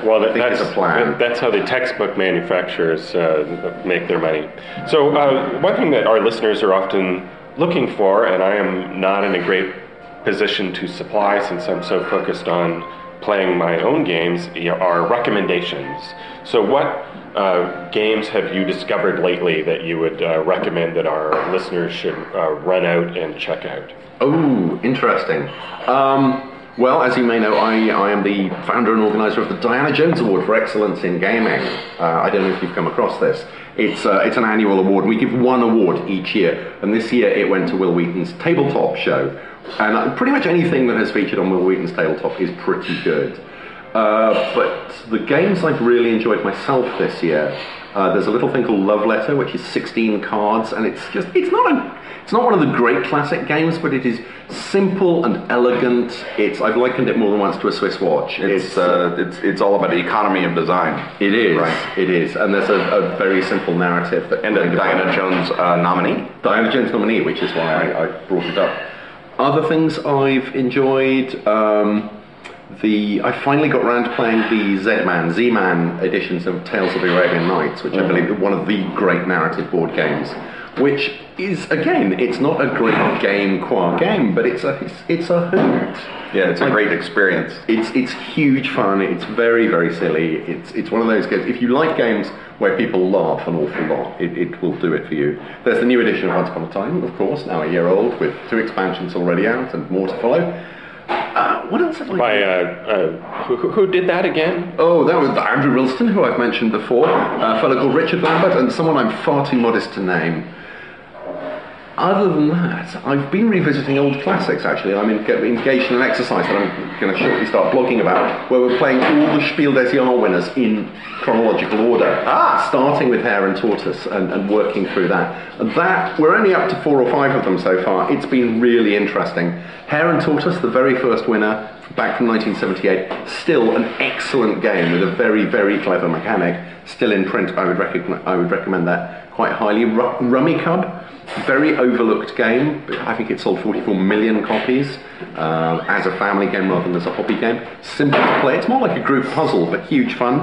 Well, that, that's a plan. That's how the textbook manufacturers uh, make their money. So, uh, one thing that our listeners are often looking for, and I am not in a great position to supply since I'm so focused on playing my own games, are recommendations. So, what uh, games have you discovered lately that you would uh, recommend that our listeners should uh, run out and check out? Oh, interesting. Um, well, as you may know, I, I am the founder and organizer of the Diana Jones Award for Excellence in Gaming. Uh, I don't know if you've come across this. It's, uh, it's an annual award. We give one award each year, and this year it went to Wil Wheaton's Tabletop Show. And uh, pretty much anything that has featured on Wil Wheaton's Tabletop is pretty good. Uh, but the games I've really enjoyed myself this year, uh, there's a little thing called Love Letter, which is 16 cards, and it's just, it's not a, it's not one of the great classic games, but it is simple and elegant. It's, I've likened it more than once to a Swiss watch. It's, uh, it's, it's all about the economy of design. it is, Right. it is, and there's a, a very simple narrative that And a Diana Jones uh, nominee. Diana Jones nominee, which is why I, I brought it up. Other things I've enjoyed. Um, the I finally got around to playing the Z-Man, Z-Man editions of Tales of the Arabian Nights, which I believe is one of the great narrative board games. Which is again, it's not a great game qua game, but it's a it's, it's a hoot. Yeah, it's a Like- great experience. It's it's huge fun. It's very very silly. It's it's one of those games. If you like games where people laugh an awful lot, it, it will do it for you. There's the new edition of Once Upon a Time, of course, now a year old with two expansions already out and more to follow. Uh, what else have I? By uh, uh, who, who- did that again? Oh, that was Andrew Rilstone, who I've mentioned before, a fellow called Richard Lambert, and someone I'm far too modest to name. Other than that, I've been revisiting old classics actually. I'm engaged in an exercise that I'm going to shortly start blogging about, where we're playing all the Spiel des Jahres winners in chronological order. Ah! Starting with Hare and Tortoise and, and working through that. And that, we're only up to four or five of them so far. It's been really interesting. Hare and Tortoise, the very first winner, back from 1978. Still an excellent game with a very, very clever mechanic. Still in print, I would, I would recommend that quite highly. Ru- Rummikub, very overlooked game. I think it sold 44 million copies uh, as a family game rather than as a hobby game. Simple to play. It's more like a group puzzle, but huge fun.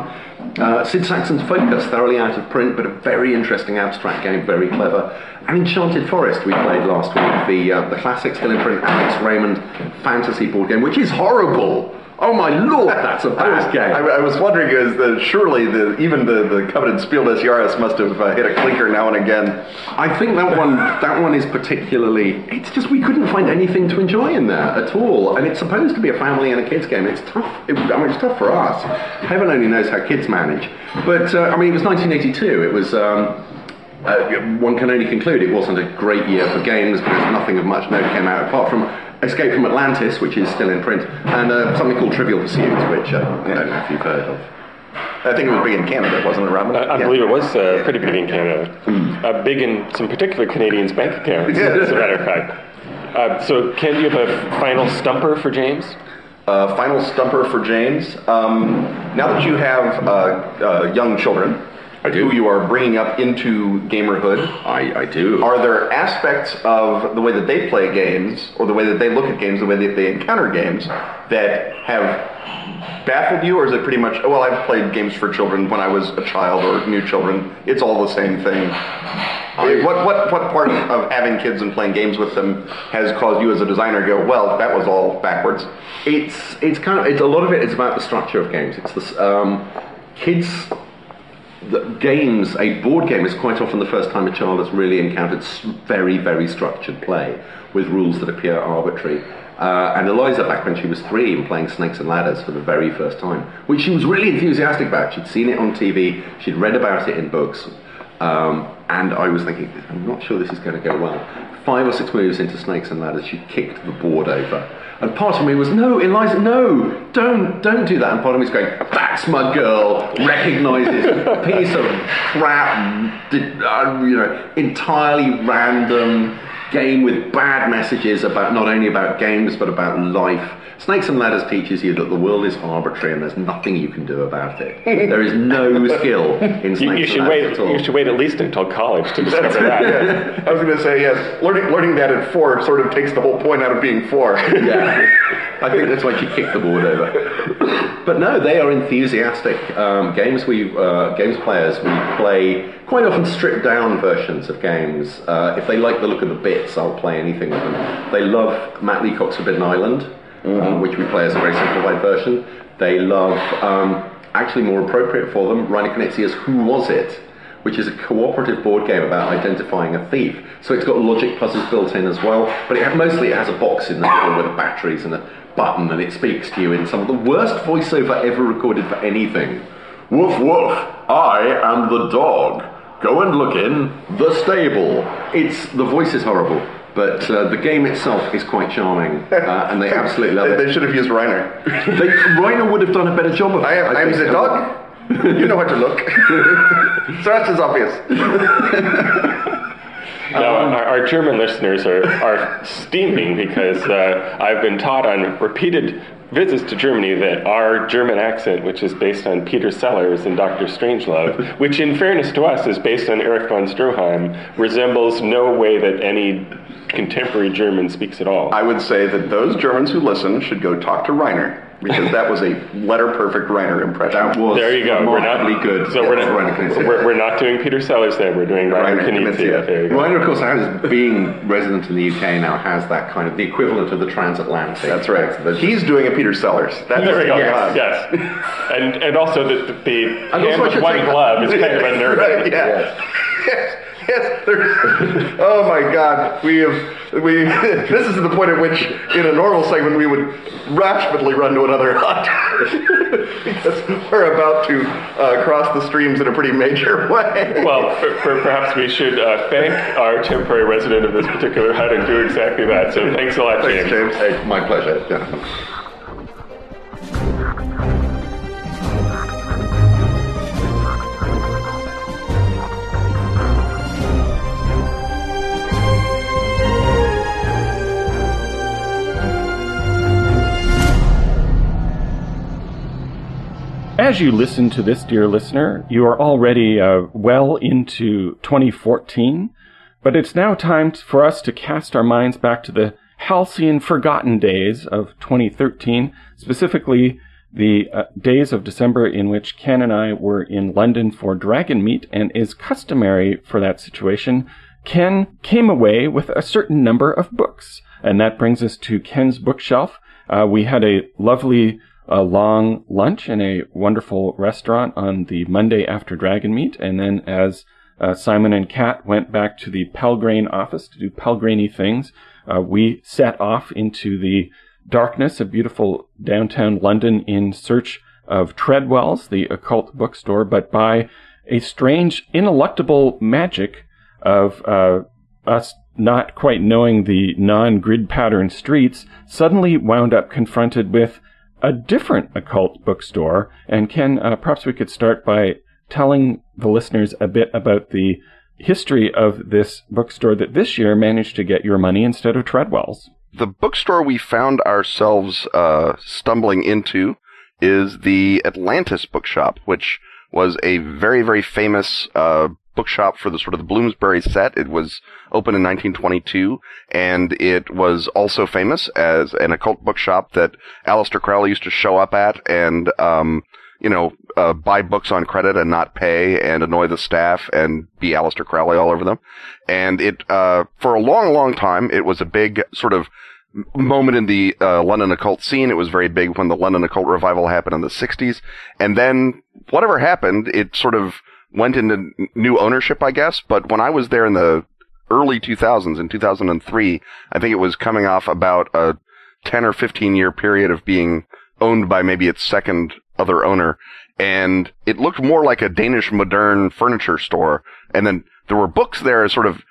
Uh, Sid Sackson's Focus, thoroughly out of print, but a very interesting abstract game, very clever. And Enchanted Forest, we played last week, the uh, the classic still in print Alex Raymond fantasy board game, which is horrible. Oh my lord, that's a bad game. I, I was wondering, is that surely the even the, the coveted Spiel des Jahres must have uh, hit a clinker now and again. I think that one that one is particularly. It's just we couldn't find anything to enjoy in there at all, and it's supposed to be a family and a kids game. It's tough. It, I mean, it's tough for us. Heaven only knows how kids manage. But uh, I mean, it was 1982. It was. Um, uh, one can only conclude it wasn't a great year for games because nothing of much note came out apart from Escape from Atlantis, which is still in print, and uh, something called Trivial Pursuit, which uh, I don't know if you've heard of. I think it was big in Canada, wasn't it, Robin? I, I Yeah. believe it was uh, pretty big in Canada. Uh, big in some particular Canadians' bank accounts, as a matter of fact. Uh, so, Ken, do you have a final stumper for James? Uh, final stumper for James. Um, now that you have uh, uh, young children, who you are bringing up into gamerhood, I, I do. are there aspects of the way that they play games, or the way that they look at games, the way that they encounter games, that have baffled you, or is it pretty much, oh, well, I've played games for children when I was a child or new children. It's all the same thing. what, what, what part of having kids and playing games with them has caused you as a designer to go, well, that was all backwards? It's it's kind of it's a lot of it is about the structure of games. It's this um, kids. Games, a board game is quite often the first time a child has really encountered very, very structured play with rules that appear arbitrary. Uh, and Eliza, back when she was three and playing Snakes and Ladders for the very first time, which she was really enthusiastic about. She'd seen it on TV, she'd read about it in books, um, and I was thinking, I'm not sure this is going to go well. Five or six moves into Snakes and Ladders, she kicked the board over. And part of me was, no, Eliza, no, don't, don't do that. And part of me going, that's my girl, recognises piece of crap, uh, you know, entirely random, game with bad messages about not only about games but about life. Snakes and Ladders teaches you that the world is arbitrary and there's nothing you can do about it. there is no skill in Snakes You, you and should Ladders wait. at all. You should wait at least until college to discover that. Yeah. I was going to say yes. Learning learning that at four sort of takes the whole point out of being four. yeah, I think that's why she kicked the board over. But no, they are enthusiastic um, games. We uh, games players. We play quite often stripped down versions of games. Uh, if they like the look of the bits, I'll play anything with them. They love Matt Leacock's Forbidden Island, um, which we play as a very simplified version. They love, um, actually more appropriate for them, Reiner Knizia's Who Was It? which is a cooperative board game about identifying a thief. So it's got logic puzzles built in as well, but it mostly it has a box in the middle with batteries and a button, and it speaks to you in some of the worst voiceover ever recorded for anything. Woof woof! I am the dog. Go and look in the stable. It's the voice is horrible. But uh, the game itself is quite charming, uh, and they absolutely love They it. They should have used Reiner. They, Reiner would have done a better job of it. I am, I I'm the dog. You know where to look. so that's as obvious. Now, our, our German listeners are, are steaming because uh, I've been taught on repeated visits to Germany that our German accent, which is based on Peter Sellers and Dr. Strangelove, which in fairness to us is based on Erich von Stroheim, resembles no way that any contemporary German speaks at all. I would say that those Germans who listen should go talk to Reiner because that was a letter perfect Reiner impression. That was there you go. We're not remarkably good. So we're not. We're, we're not doing Peter Sellers there. We're doing Reiner Reiner Knizia. Knizia. There you go. Reiner, of course, has being resident in the UK now has that kind of the equivalent of the transatlantic. That's right. The- He's doing a Peter Sellers. That's There we go. yes. Yes, and and also the the, the And hand I with should one say- glove is kind of unnerving. Right, yeah. Yes. Yes. There's, oh my God. We have we. This is the point at which, in a normal segment, we would rapidly run to another hut because we're about to uh, cross the streams in a pretty major way. Well, per, per, perhaps we should uh, thank our temporary resident of this particular hut and do exactly that. So thanks a lot, James. Thanks, James. James. Hey, my pleasure. Yeah. As you listen to this, dear listener, you are already uh, well into 2014, but it's now time for us to cast our minds back to the halcyon forgotten days of 2013, specifically the uh, days of December in which Ken and I were in London for Dragonmeet, and is customary for that situation, Ken came away with a certain number of books. And that brings us to Ken's bookshelf. Uh, we had a lovely a long lunch in a wonderful restaurant on the Monday after Dragonmeet, and then as uh, Simon and Kat went back to the Pelgrane office to do Pelgraney things, uh, we set off into the darkness of beautiful downtown London in search of Treadwell's, the occult bookstore, but by a strange, ineluctable magic of uh, us not quite knowing the non-grid pattern streets, suddenly wound up confronted with a different occult bookstore. And Ken, uh, perhaps we could start by telling the listeners a bit about the history of this bookstore that this year managed to get your money instead of Treadwell's. the bookstore we found ourselves uh, stumbling into is the Atlantis Bookshop, which was a very, very famous uh, bookshop for the sort of the Bloomsbury set. It was opened in 1922, and it was also famous as an occult bookshop that Aleister Crowley used to show up at and, um, you know, uh, buy books on credit and not pay and annoy the staff and be Aleister Crowley all over them. And it, uh, for a long, long time, it was a big sort of moment in the uh, London occult scene. It was very big when the London occult revival happened in the 60s. And then whatever happened, it sort of went into new ownership, I guess. But when I was there in the early 2000s, in 2003, I think it was coming off about a 10 or 15 year period of being owned by maybe its second other owner. And it looked more like a Danish modern furniture store. And then there were books there as sort of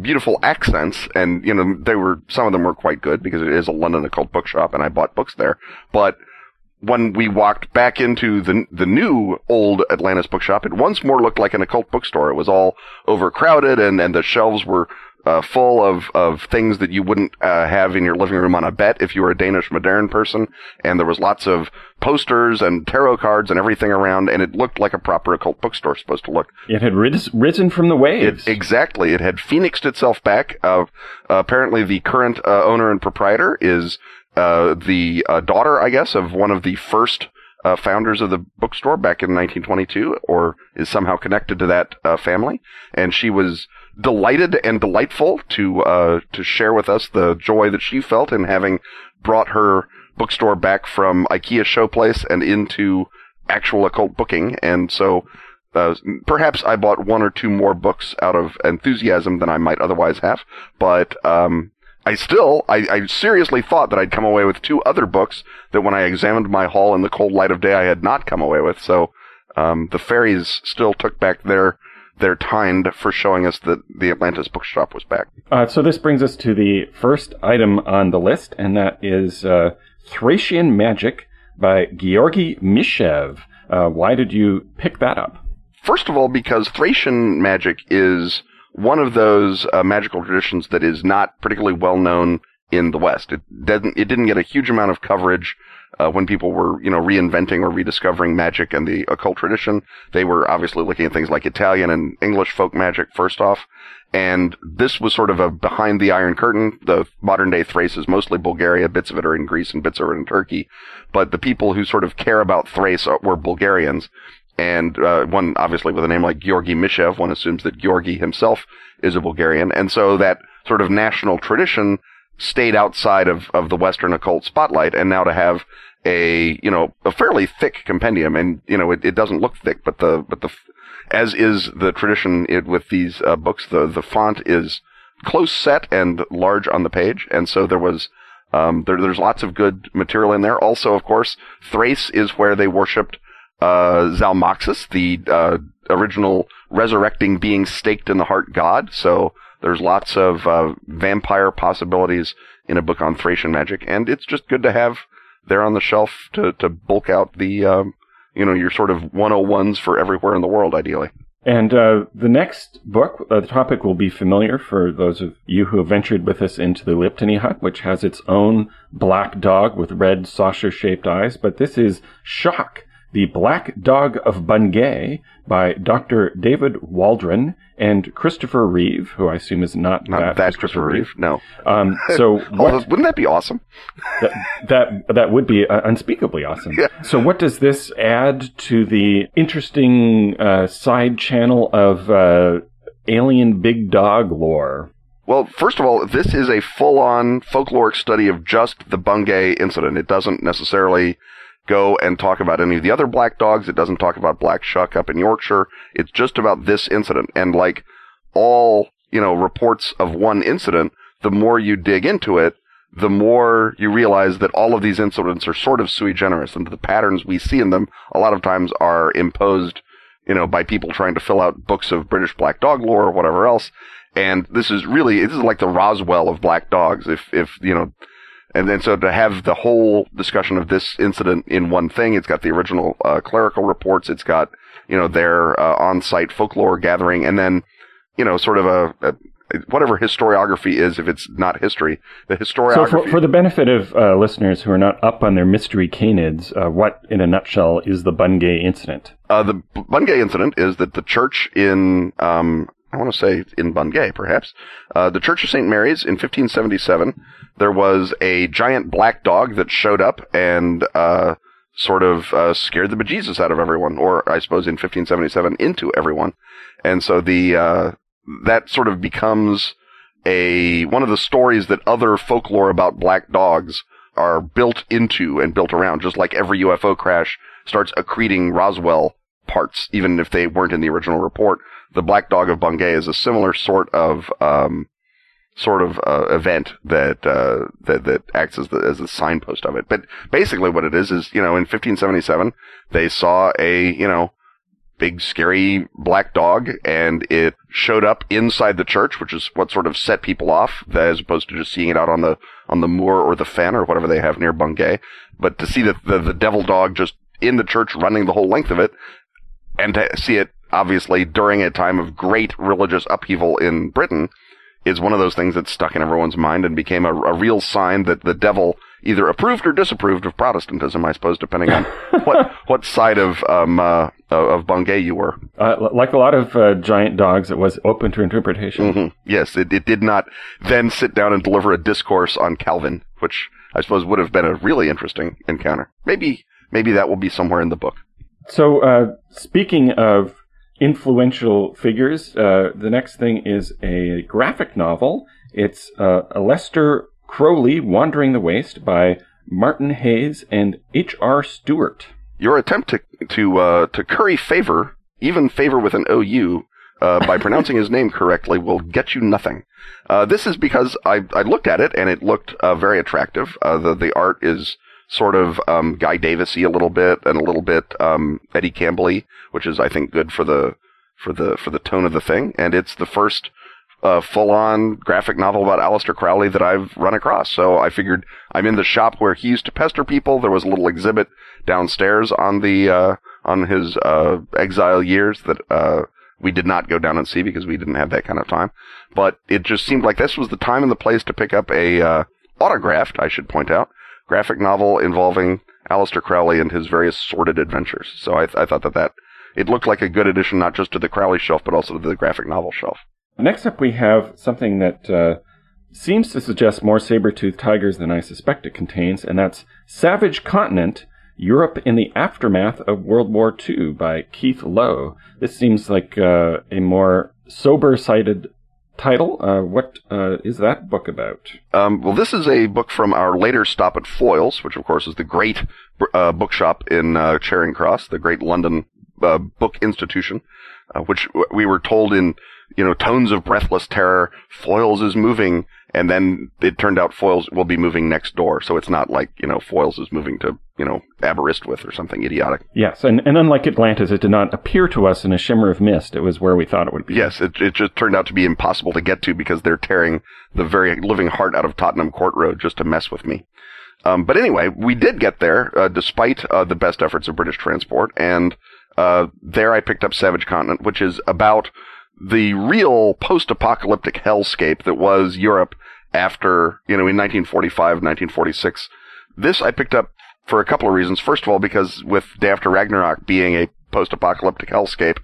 beautiful accents and you know they were some of them were quite good because it is a London occult bookshop and I bought books there but when we walked back into the the new old Atlantis bookshop it once more looked like an occult bookstore it was all overcrowded and and the shelves were uh, full of, of things that you wouldn't uh, have in your living room on a bet if you were a Danish modern person. And there was lots of posters and tarot cards and everything around, and it looked like a proper occult bookstore supposed to look. It had ris- risen from the waves. It, exactly. It had phoenixed itself back. Uh, apparently, the current uh, owner and proprietor is uh, the uh, daughter, I guess, of one of the first uh, founders of the bookstore back in 1922, or is somehow connected to that uh, family. And she was delighted and delightful to uh, to share with us the joy that she felt in having brought her bookstore back from IKEA showplace and into actual occult booking. And so. Uh, perhaps I bought one or two more books out of enthusiasm than I might otherwise have, but um, I still, I, I, seriously thought that I'd come away with two other books that when I examined my haul in the cold light of day, I had not come away with. So, um, the fairies still took back their, their teind for showing us that the Atlantis bookshop was back. Uh, so this brings us to the first item on the list, and that is, uh, Thracian Magic by Georgy Mishev. Uh, why did you pick that up? First of all, because Thracian magic is one of those uh, magical traditions that is not particularly well known in the West. It didn't it didn't get a huge amount of coverage uh, when people were you know reinventing or rediscovering magic and the occult tradition. They were obviously looking at things like Italian and English folk magic first off. And this was sort of a behind the Iron Curtain. The modern day Thrace is mostly Bulgaria. Bits of it are in Greece and bits of it in Turkey. But the people who sort of care about Thrace were Bulgarians. And uh, one, obviously, with a name like Georgy Mishev, one assumes that Georgy himself is a Bulgarian. And so that sort of national tradition stayed outside of, of the Western occult spotlight. And now to have a, you know, a fairly thick compendium, and, you know, it, it doesn't look thick, but the, but the, as is the tradition it, with these uh, books, the, the font is close set and large on the page. And so there was, um, there, there's lots of good material in there. Also, of course, Thrace is where they worshipped uh, Zalmoxis, the uh, original resurrecting being staked in the heart god. So there's lots of uh, vampire possibilities in a book on Thracian magic, and it's just good to have there on the shelf to to bulk out the um, you know your sort of 101s for everywhere in the world, ideally. And uh, the next book, uh, the topic will be familiar for those of you who have ventured with us into the Liptony Hut, which has its own black dog with red saucer-shaped eyes. But this is Shock, the Black Dog of Bungay by Dr. David Waldron and Christopher Reeve, who I assume is not, not that, that Christopher Reeve. Reeve. No. Um, so what, wouldn't that be awesome? that, that that would be uh, unspeakably awesome. Yeah. So what does this add to the interesting uh, side channel of uh, alien big dog lore? Well, first of all, this is a full-on folkloric study of just the Bungay incident. It doesn't necessarily go and talk about any of the other black dogs. It doesn't talk about Black Shuck up in Yorkshire. It's just about this incident. And like all, you know, reports of one incident, the more you dig into it, the more you realize that all of these incidents are sort of sui generis and the patterns we see in them a lot of times are imposed, you know, by people trying to fill out books of British black dog lore or whatever else. And this is really, this is like the Roswell of black dogs. If, if, you know, and then so to have the whole discussion of this incident in one thing, it's got the original uh, clerical reports, it's got you know their uh, on-site folklore gathering, and then you know sort of a, a whatever historiography is, if it's not history, the historiography. So, for, for the benefit of uh, listeners who are not up on their mystery canids, uh, what, in a nutshell, is the Bungay incident? Uh, the Bungay incident is that the church in, um, I want to say in Bungay, perhaps, uh, the Church of St. Mary's in 1577 there was a giant black dog that showed up and uh, sort of uh, scared the bejesus out of everyone, or I suppose in 1577 into everyone, and so the uh, that sort of becomes a one of the stories that other folklore about black dogs are built into and built around, just like every UFO crash starts accreting Roswell parts, even if they weren't in the original report. The Black Dog of Bungay is a similar sort of um, sort of uh, event that uh, that that acts as the as the signpost of it. But basically, what it is is you know in 1577 they saw a you know big scary black dog and it showed up inside the church, which is what sort of set people off as opposed to just seeing it out on the on the moor or the fen or whatever they have near Bungay. But to see the, the the devil dog just in the church running the whole length of it and to see it obviously during a time of great religious upheaval in Britain is one of those things that stuck in everyone's mind and became a, a real sign that the devil either approved or disapproved of Protestantism, I suppose, depending on what what side of um, uh, of Bungay you were. Uh, like a lot of uh, giant dogs, it was open to interpretation. Mm-hmm. Yes, it, it did not then sit down and deliver a discourse on Calvin, which I suppose would have been a really interesting encounter. Maybe maybe that will be somewhere in the book. So, uh, speaking of influential figures, uh, the next thing is a graphic novel. It's uh, Aleister Crowley, Wandering the Waste by Martin Hayes and H.R. Stewart. Your attempt to to uh, to curry favor, even favor with an OU, uh, by pronouncing his name correctly will get you nothing. Uh, this is because I, I looked at it and it looked uh, very attractive. Uh, the the art is sort of um, Guy Davisy a little bit and a little bit um, Eddie Campbell, which is I think good for the for the for the tone of the thing. And it's the first uh, full on graphic novel about Aleister Crowley that I've run across. So I figured I'm in the shop where he used to pester people. There was a little exhibit downstairs on the uh, on his uh, exile years that uh, we did not go down and see because we didn't have that kind of time. But it just seemed like this was the time and the place to pick up a uh, autographed, I should point out, graphic novel involving Aleister Crowley and his various sordid adventures. So I, th- I thought that that it looked like a good addition not just to the Crowley shelf but also to the graphic novel shelf. Next up, we have something that uh, seems to suggest more saber-toothed tigers than I suspect it contains, and that's Savage Continent Europe in the Aftermath of World War II by Keith Lowe. This seems like uh, a more sober sided title. Uh, what uh, is that book about? Um, well, this is a book from our later stop at Foyles, which of course is the great uh, bookshop in uh, Charing Cross, the great London uh, book institution, which we were told in you know, tones of breathless terror. Foyles is moving, and then it turned out Foyles will be moving next door. So it's not like you know Foyles is moving to you know Aberystwyth or something idiotic. Yes, and, and unlike Atlantis, it did not appear to us in a shimmer of mist. It was where we thought it would be. Yes, it it just turned out to be impossible to get to because they're tearing the very living heart out of Tottenham Court Road just to mess with me. Um, but anyway, we did get there uh, despite uh, the best efforts of British transport, and uh, there I picked up Savage Continent, which is about the real post-apocalyptic hellscape that was Europe after, you know, in 1945, 1946. This I picked up for a couple of reasons. First of all, because with Day After Ragnarok being a post-apocalyptic hellscape,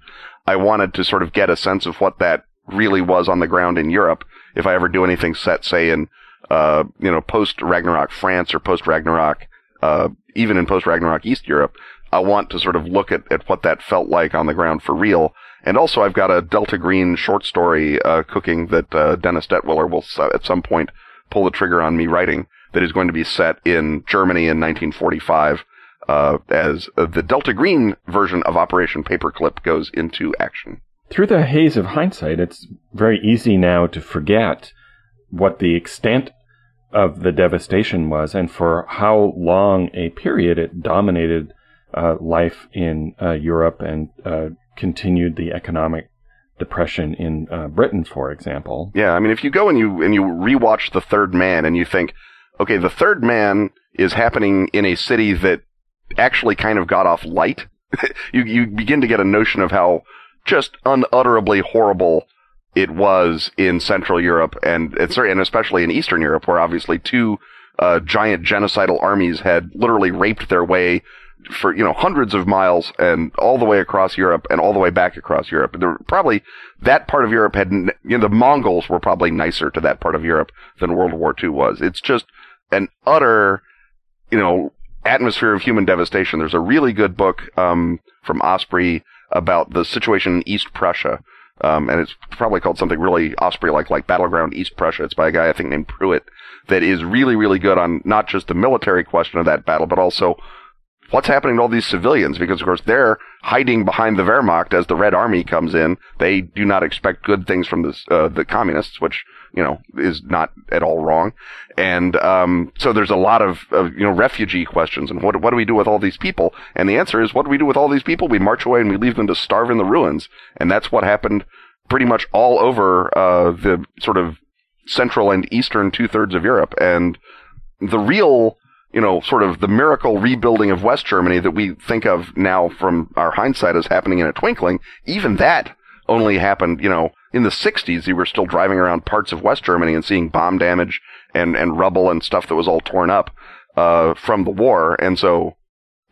I wanted to sort of get a sense of what that really was on the ground in Europe. If I ever do anything set, say, in, uh, you know, post-Ragnarok France or post-Ragnarok, uh, even in post-Ragnarok East Europe, I want to sort of look at, at what that felt like on the ground for real. And also, I've got a Delta Green short story uh, cooking that uh, Dennis Detwiller will uh, at some point pull the trigger on me writing that is going to be set in Germany in 1945 uh, as the Delta Green version of Operation Paperclip goes into action. Through the haze of hindsight, it's very easy now to forget what the extent of the devastation was and for how long a period it dominated uh, life in uh, Europe and continued the economic depression in uh, Britain, for example. Yeah, I mean, if you go and you and you rewatch The Third Man and you think, okay, The Third Man is happening in a city that actually kind of got off light, you you begin to get a notion of how just unutterably horrible it was in Central Europe and and especially in Eastern Europe, where obviously two uh, giant genocidal armies had literally raped their way for you know hundreds of miles and all the way across Europe and all the way back across Europe. There probably that part of Europe had you know the Mongols were probably nicer to that part of Europe than World War II was. It's just an utter you know atmosphere of human devastation. There's a really good book um, from Osprey about the situation in East Prussia. Um, and it's probably called something really Osprey like, like Battleground East Prussia. It's by a guy I think named Pruitt that is really, really good on not just the military question of that battle, but also what's happening to all these civilians? Because of course they're hiding behind the Wehrmacht as the Red Army comes in. They do not expect good things from the uh, the communists, which you know is not at all wrong. And um, so there's a lot of, of you know refugee questions and what what do we do with all these people? And the answer is what do we do with all these people? We march away and we leave them to starve in the ruins. And that's what happened pretty much all over uh, the sort of central and eastern two thirds of Europe. And the real you know, sort of the miracle rebuilding of West Germany that we think of now from our hindsight as happening in a twinkling, even that only happened, you know, in the 60s, you were still driving around parts of West Germany and seeing bomb damage and, and rubble and stuff that was all torn up, uh, from the war. And so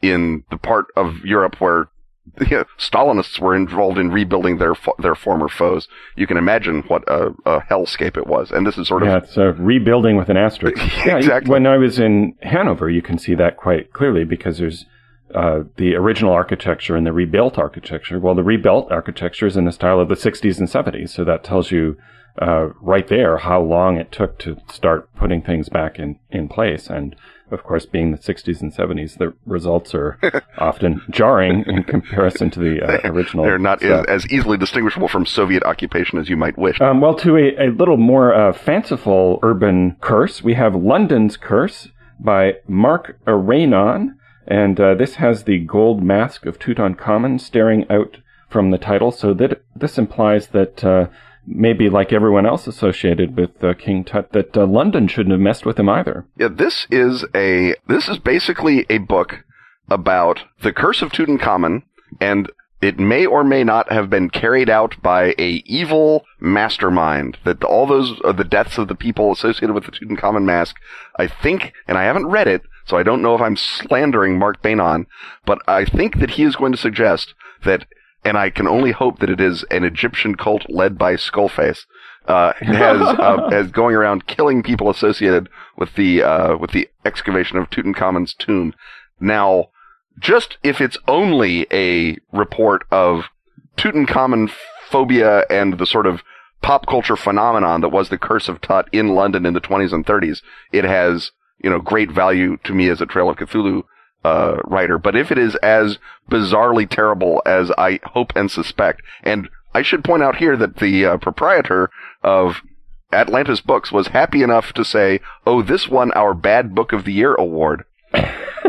in the part of Europe where the Stalinists were involved in rebuilding their their former foes. You can imagine what a, a hellscape it was, and this is sort yeah, of it's a rebuilding with an asterisk. yeah, exactly. When I was in Hanover, you can see that quite clearly because there's uh, the original architecture and the rebuilt architecture. Well, the rebuilt architecture is in the style of the 60s and 70s, so that tells you uh, right there how long it took to start putting things back in, in place. And of course, being the 60s and 70s, the results are often jarring in comparison to the uh, original. They're not as, as, easily distinguishable from Soviet occupation as you might wish. Um, well, to a, a little more uh, fanciful urban curse, we have London's Curse by Mark Aranon. And uh, this has the gold mask of Tutankhamun staring out from the title. So that this implies that uh, maybe like everyone else associated with uh, King Tut, that uh, London shouldn't have messed with him either. Yeah, this is a this is basically a book about the curse of Tutankhamun, and it may or may not have been carried out by a evil mastermind. That all those uh, the deaths of the people associated with the Tutankhamun mask, I think, and I haven't read it, so I don't know if I'm slandering Mark Beynon, but I think that he is going to suggest that and I can only hope that it is an Egyptian cult led by Skullface, uh, has, uh, has going around killing people associated with the, uh, with the excavation of Tutankhamun's tomb. Now, just if it's only a report of Tutankhamun phobia and the sort of pop culture phenomenon that was the Curse of Tut in London in the 20s and 30s, it has, you know, great value to me as a Trail of Cthulhu uh, writer. But if it is as bizarrely terrible as I hope and suspect, and I should point out here that the uh, proprietor of Atlantis Books was happy enough to say, "Oh, this won our Bad Book of the Year award."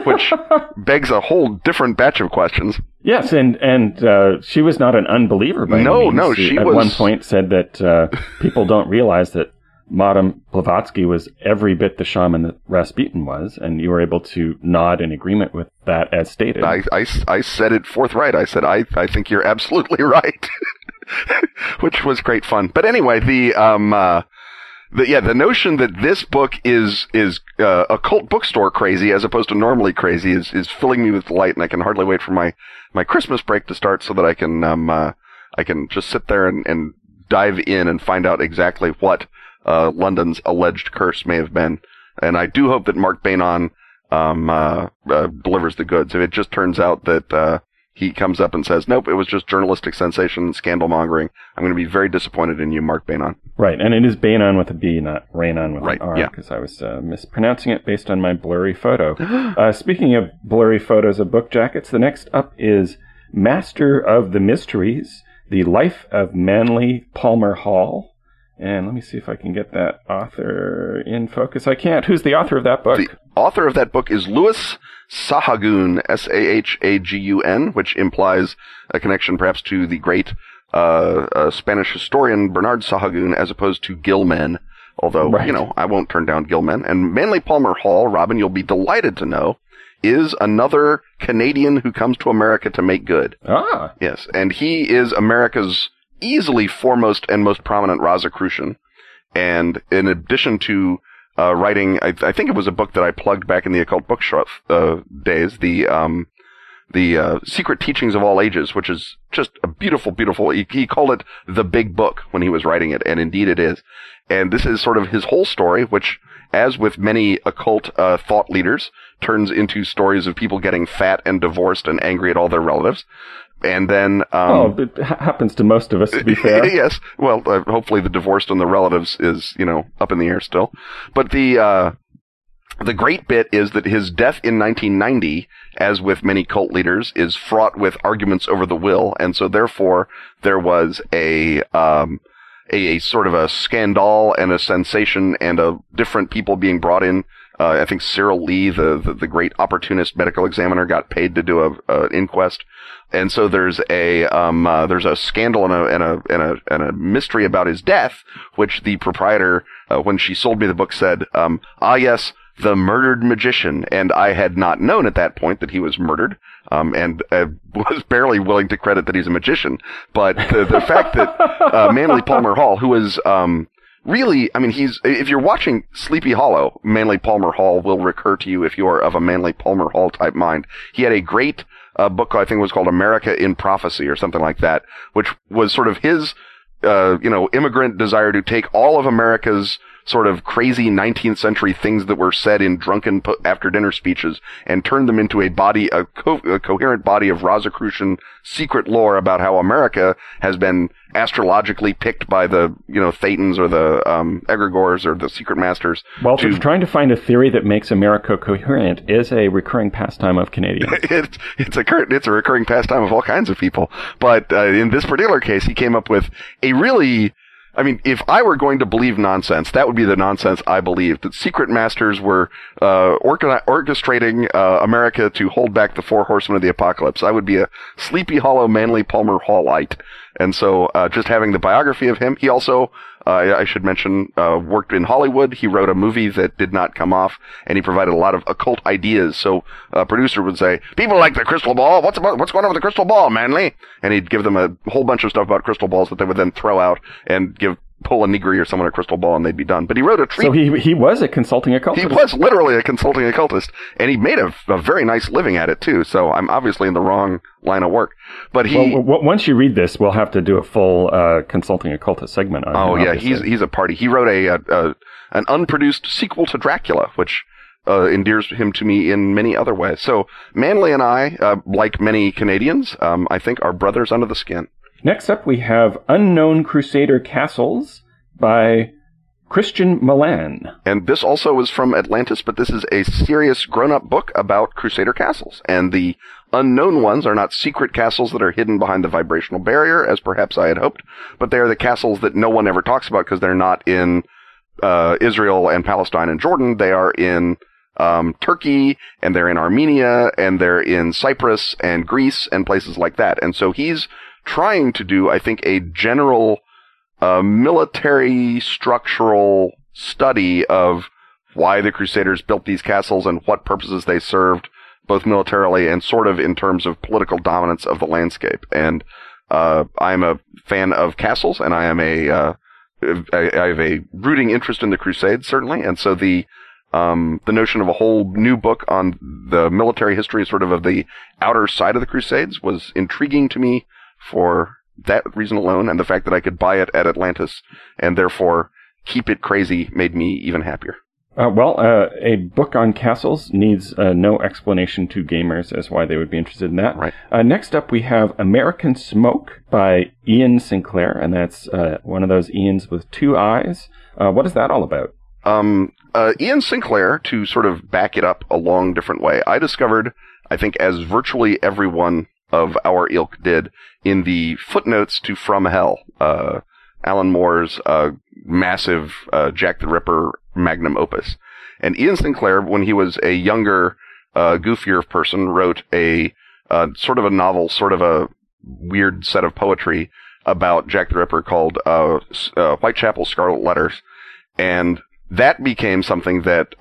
which begs a whole different batch of questions. Yes, and and uh, she was not an unbeliever by no, no. She, at was... one point said that uh, people don't realize that Madame Blavatsky was every bit the shaman that Rasputin was, and you were able to nod in agreement with that as stated. I, I, I said it forthright. I said, I, I think you're absolutely right. Which was great fun. But anyway, the, um, uh, the, yeah, the notion that this book is, is, uh, occult bookstore crazy as opposed to normally crazy is, is filling me with delight, and I can hardly wait for my, my Christmas break to start so that I can, um, uh, I can just sit there and, and dive in and find out exactly what uh, London's alleged curse may have been. And I do hope that Mark Beynon um, uh, uh, delivers the goods. If it just turns out that uh, he comes up and says, "Nope, it was just journalistic sensation, and scandal mongering," I'm going to be very disappointed in you, Mark Beynon. Right, and it is Beynon with a B, not Raynon with right, an R, yeah. because I was uh, mispronouncing it based on my blurry photo. uh, speaking of blurry photos of book jackets, the next up is Master of the Mysteries: The Life of Manly Palmer Hall. And let me see if I can get that author in focus. I can't. Who's the author of that book? The author of that book is Louis Sahagun, S-A-H-A-G-U-N, which implies a connection perhaps to the great uh, uh, Spanish historian Bernard Sahagún as opposed to Gilman. Although, right. you know, I won't turn down Gilman. And Manly Palmer Hall, Robin, you'll be delighted to know, is another Canadian who comes to America to make good. Ah. Yes. And he is America's easily foremost and most prominent Rosicrucian. And in addition to uh, writing, I, I, think it was a book that I plugged back in the occult bookshop uh, days, the um, the uh, Secret Teachings of All Ages, which is just a beautiful, beautiful. He, he, called it the Big Book when he was writing it, and indeed it is. And this is sort of his whole story, which, as with many occult uh, thought leaders, turns into stories of people getting fat and divorced and angry at all their relatives and then um, oh, it ha- happens to most of us. To be fair, yes. Well, uh, hopefully the divorced and the relatives is you know up in the air still, but the uh, the great bit is that his death in 1990, as with many cult leaders, is fraught with arguments over the will, and so therefore there was a um, a, a sort of a scandal and a sensation and a different people being brought in uh, I think Cyril Lee, the, the, the great opportunist medical examiner, got paid to do a, a inquest, and so there's a um, uh, there's a scandal and a, and a and a and a mystery about his death, which the proprietor, uh, when she sold me the book, said, um, "Ah, yes." The murdered magician, and I had not known at that point that he was murdered. Um, and uh, was barely willing to credit that he's a magician. But the, the fact that uh, Manly Palmer Hall, who was um, really, I mean, he's if you're watching Sleepy Hollow, Manly Palmer Hall will recur to you if you are of a Manly Palmer Hall type mind. He had a great uh, book I think was called America in Prophecy or something like that, which was sort of his uh, you know, immigrant desire to take all of America's sort of crazy 19th century things that were said in drunken after dinner speeches and turned them into a body, a, co- a coherent body of Rosicrucian secret lore about how America has been astrologically picked by the, you know, Thetans or the, um, egregores or the secret masters. Well, to, trying to find a theory that makes America coherent is a recurring pastime of Canadians. it's, it's a it's a recurring pastime of all kinds of people. But, uh, in this particular case, he came up with a really, I mean, if I were going to believe nonsense, that would be the nonsense I believe. That secret masters were uh, orchestrating uh, America to hold back the four horsemen of the apocalypse. I would be a sleepy, hollow, Manly Palmer Hallite. And so, uh, just having the biography of him, he also uh, I should mention, uh, worked in Hollywood. He wrote a movie that did not come off, and he provided a lot of occult ideas. So a producer would say, "People like the crystal ball. What's about, what's going on with the crystal ball, Manly?" And he'd give them a whole bunch of stuff about crystal balls that they would then throw out and give Pola Negri or someone a crystal ball and they'd be done. But he wrote a treat. So he he was a consulting occultist. He was literally a consulting occultist, and he made a, a very nice living at it too. So I'm obviously in the wrong line of work. But he well, once you read this, we'll have to do a full uh, consulting occultist segment on. Oh him, yeah, he's he's a party. He wrote a, a, a an unproduced sequel to Dracula, which. Uh, endears him to me in many other ways. So Manly and I, uh, like many Canadians, um, I think are brothers under the skin. Next up, we have Unknown Crusader Castles by Kristian Molin. And this also is from Atlantis, but this is a serious grown up book about Crusader castles. And the unknown ones are not secret castles that are hidden behind the vibrational barrier, as perhaps I had hoped, but they are the castles that no one ever talks about because they're not in uh, Israel and Palestine and Jordan. They are in um, Turkey and they're in Armenia and they're in Cyprus and Greece and places like that. And so he's trying to do, I think, a general uh, military structural study of why the Crusaders built these castles and what purposes they served, both militarily and sort of in terms of political dominance of the landscape. And uh, I'm a fan of castles, and I am a uh, I, have a rooting interest in the Crusades, certainly, and so the um, the notion of a whole new book on the military history, sort of of the outer side of the Crusades, was intriguing to me for that reason alone, and the fact that I could buy it at Atlantis and therefore keep it crazy made me even happier. Uh, well, uh, a book on castles needs uh, no explanation to gamers as why they would be interested in that. Right. Uh, next up, we have American Smoke by Iain Sinclair, and that's uh, one of those Iains with two eyes. Uh, what is that all about? Um, Iain Sinclair, to sort of back it up a long different way, I discovered, I think, as virtually everyone of our ilk did in the footnotes to From Hell, uh, Alan Moore's uh, massive uh, Jack the Ripper magnum opus. And Iain Sinclair, when he was a younger, uh, goofier person, wrote a uh, sort of a novel, sort of a weird set of poetry about Jack the Ripper called uh, Whitechapel Scarlet Letters, and that became something that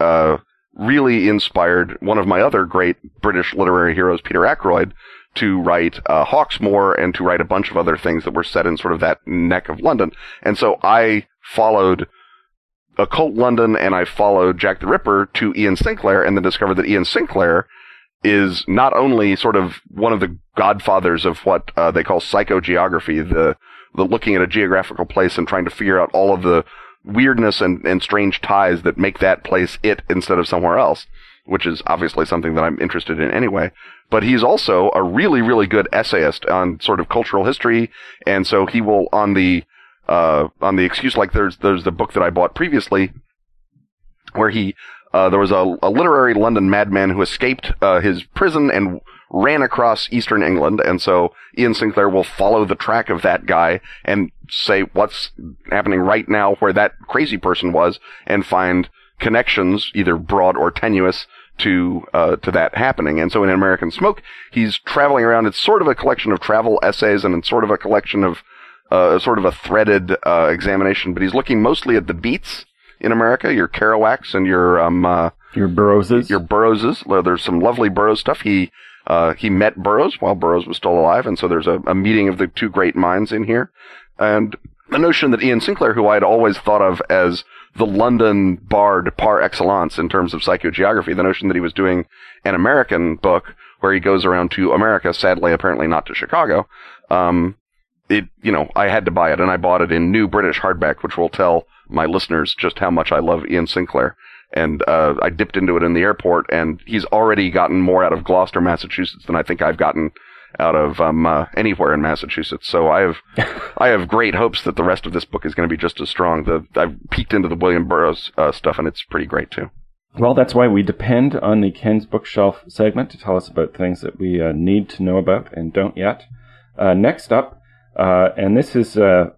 really inspired one of my other great British literary heroes, Peter Ackroyd, to write uh, Hawksmoor and to write a bunch of other things that were set in sort of that neck of London. And so I followed Occult London and I followed Jack the Ripper to Iain Sinclair and then discovered that Iain Sinclair is not only sort of one of the godfathers of what uh, they call psychogeography, the the looking at a geographical place and trying to figure out all of the weirdness and, and strange ties that make that place it instead of somewhere else, which is obviously something that I'm interested in anyway but he's also a really, really good essayist on sort of cultural history. And so he will, on the, uh, on the excuse, like there's, there's the book that I bought previously where he, uh, there was a, a, literary London madman who escaped, uh, his prison and ran across eastern England. And so Iain Sinclair will follow the track of that guy and say what's happening right now where that crazy person was and find connections, either broad or tenuous, to uh, to that happening. And so in American Smoke, he's traveling around. It's sort of a collection of travel essays and it's sort of a collection of uh, sort of a threaded uh, examination. But he's looking mostly at the beats in America, your Kerouacs and your um, uh, your Burroughses, your Burroughses. There's some lovely Burroughs stuff. He Uh, he met Burroughs while Burroughs was still alive, and so there's a, a meeting of the two great minds in here. And the notion that Iain Sinclair, who I had always thought of as the London bard par excellence in terms of psychogeography, the notion that he was doing an American book where he goes around to America, sadly, apparently not to Chicago, um, it, you know, I had to buy it and I bought it in new British hardback, which will tell my listeners just how much I love Iain Sinclair. And, uh, I dipped into it in the airport and he's already gotten more out of Gloucester, Massachusetts than I think I've gotten out of, um, uh, anywhere in Massachusetts. So I have, I have great hopes that the rest of this book is going to be just as strong. The, I've peeked into the William Burroughs, uh, stuff and it's pretty great too. Well, that's why we depend on the Ken's Bookshelf segment to tell us about things that we uh, need to know about and don't yet. Uh, next up, uh, and this is uh,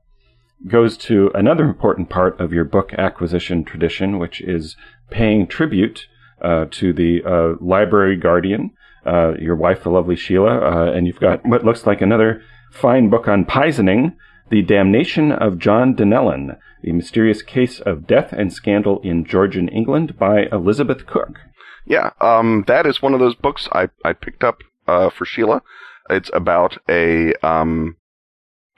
goes to another important part of your book acquisition tradition, which is paying tribute uh, to the uh, library guardian, uh, your wife, the lovely Sheila, uh, and you've got what looks like another fine book on poisoning, The Damnation of John Donnellan, The Mysterious Case of Death and Scandal in Georgian England by Elizabeth Cooke. Yeah, um, that is one of those books I, I picked up for Sheila. It's about a um,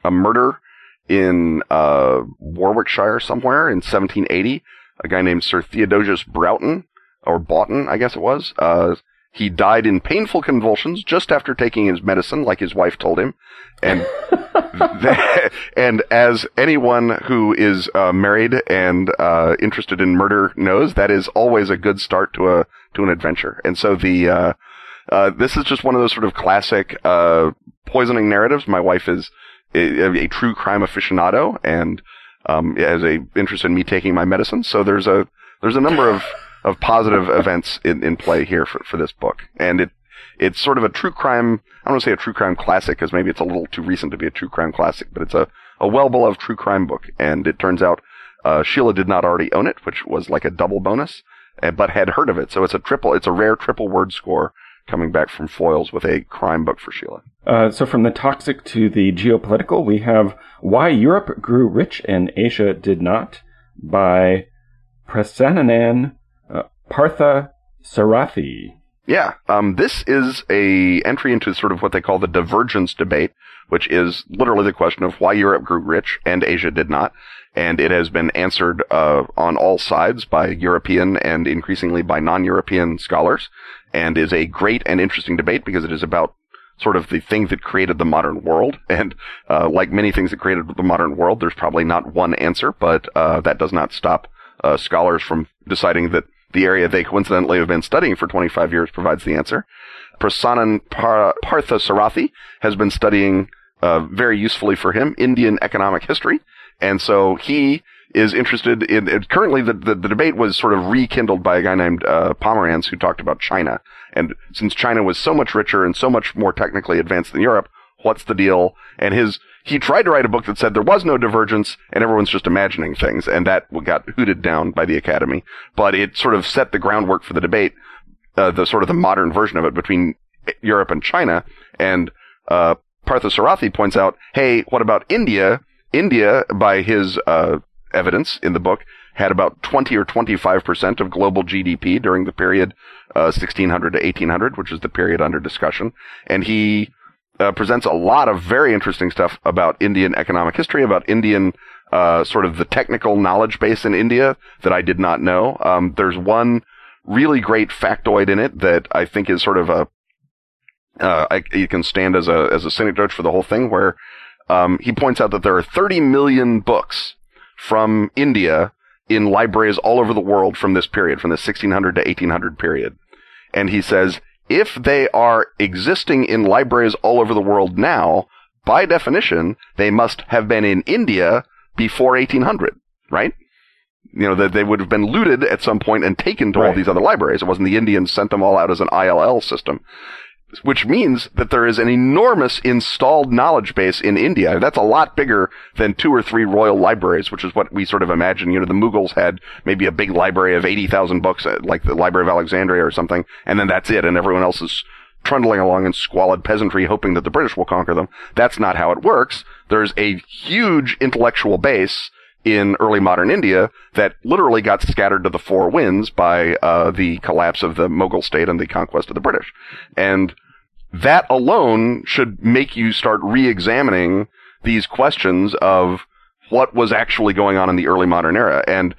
a murder in uh, Warwickshire somewhere in 1780. A guy named Sir Theodosius Broughton, or Boughton, I guess it was. Uh, he died in painful convulsions just after taking his medicine, like his wife told him. And and as anyone who is uh, married and uh, interested in murder knows, that is always a good start to a to an adventure. And so the uh, uh this is just one of those sort of classic uh, poisoning narratives. My wife is a, a true crime aficionado and um, has a interest in me taking my medicine. So there's a there's a number of of positive events in, in play here for, for this book, and it it's sort of a true crime. I don't want to say a true crime classic because maybe it's a little too recent to be a true crime classic, but it's a a well beloved true crime book. And it turns out uh, Sheila did not already own it, which was like a double bonus, but had heard of it. So it's a triple. It's a rare triple word score coming back from Foyles with a crime book for Sheila. Uh, so, from the toxic to the geopolitical, we have Why Europe Grew Rich and Asia Did Not by Prasannan uh, Partha Sarathi. Yeah, um, this is a entry into sort of what they call the divergence debate, which is literally the question of why Europe grew rich and Asia did not. And it has been answered uh, on all sides by European and increasingly by non-European scholars, and is a great and interesting debate because it is about sort of the thing that created the modern world. And uh, like many things that created the modern world, there's probably not one answer, but uh, that does not stop uh, scholars from deciding that the area they coincidentally have been studying for 25 years provides the answer. Prasannan Par- Partha has been studying uh, very usefully for him Indian economic history, and so he is interested in. Currently, the, the, the debate was sort of rekindled by a guy named uh, who talked about China, and since China was so much richer and so much more technically advanced than Europe, what's the deal? And his he tried to write a book that said there was no divergence and everyone's just imagining things, and that got hooted down by the Academy. But it sort of set the groundwork for the debate, uh, the sort of the modern version of it between Europe and China. And uh, Parthasarathi points out, hey, what about India? India, by his uh, evidence in the book, had about 20 or 25% of global GDP during the period uh, 1600 to 1800, which is the period under discussion. And he uh, presents a lot of very interesting stuff about Indian economic history, about Indian uh, sort of the technical knowledge base in India that I did not know. Um, there's one really great factoid in it that I think is sort of a uh, I, it can stand as a as a synecdoche for the whole thing, where um, he points out that there are 30 million books from India in libraries all over the world from this period, from the 1600 to 1800 period. And he says, if they are existing in libraries all over the world now, by definition, they must have been in India before 1800, right? You know, that they would have been looted at some point and taken to right. all these other libraries. It wasn't the Indians sent them all out as an ILL system which means that there is an enormous installed knowledge base in India. That's a lot bigger than two or three royal libraries, which is what we sort of imagine. You know, the Mughals had maybe a big library of 80,000 books, like the Library of Alexandria or something, and then that's it, and everyone else is trundling along in squalid peasantry hoping that the British will conquer them. That's not how it works. There's a huge intellectual base in early modern India that literally got scattered to the four winds by uh, the collapse of the Mughal state and the conquest of the British. And that alone should make you start re-examining these questions of what was actually going on in the early modern era. And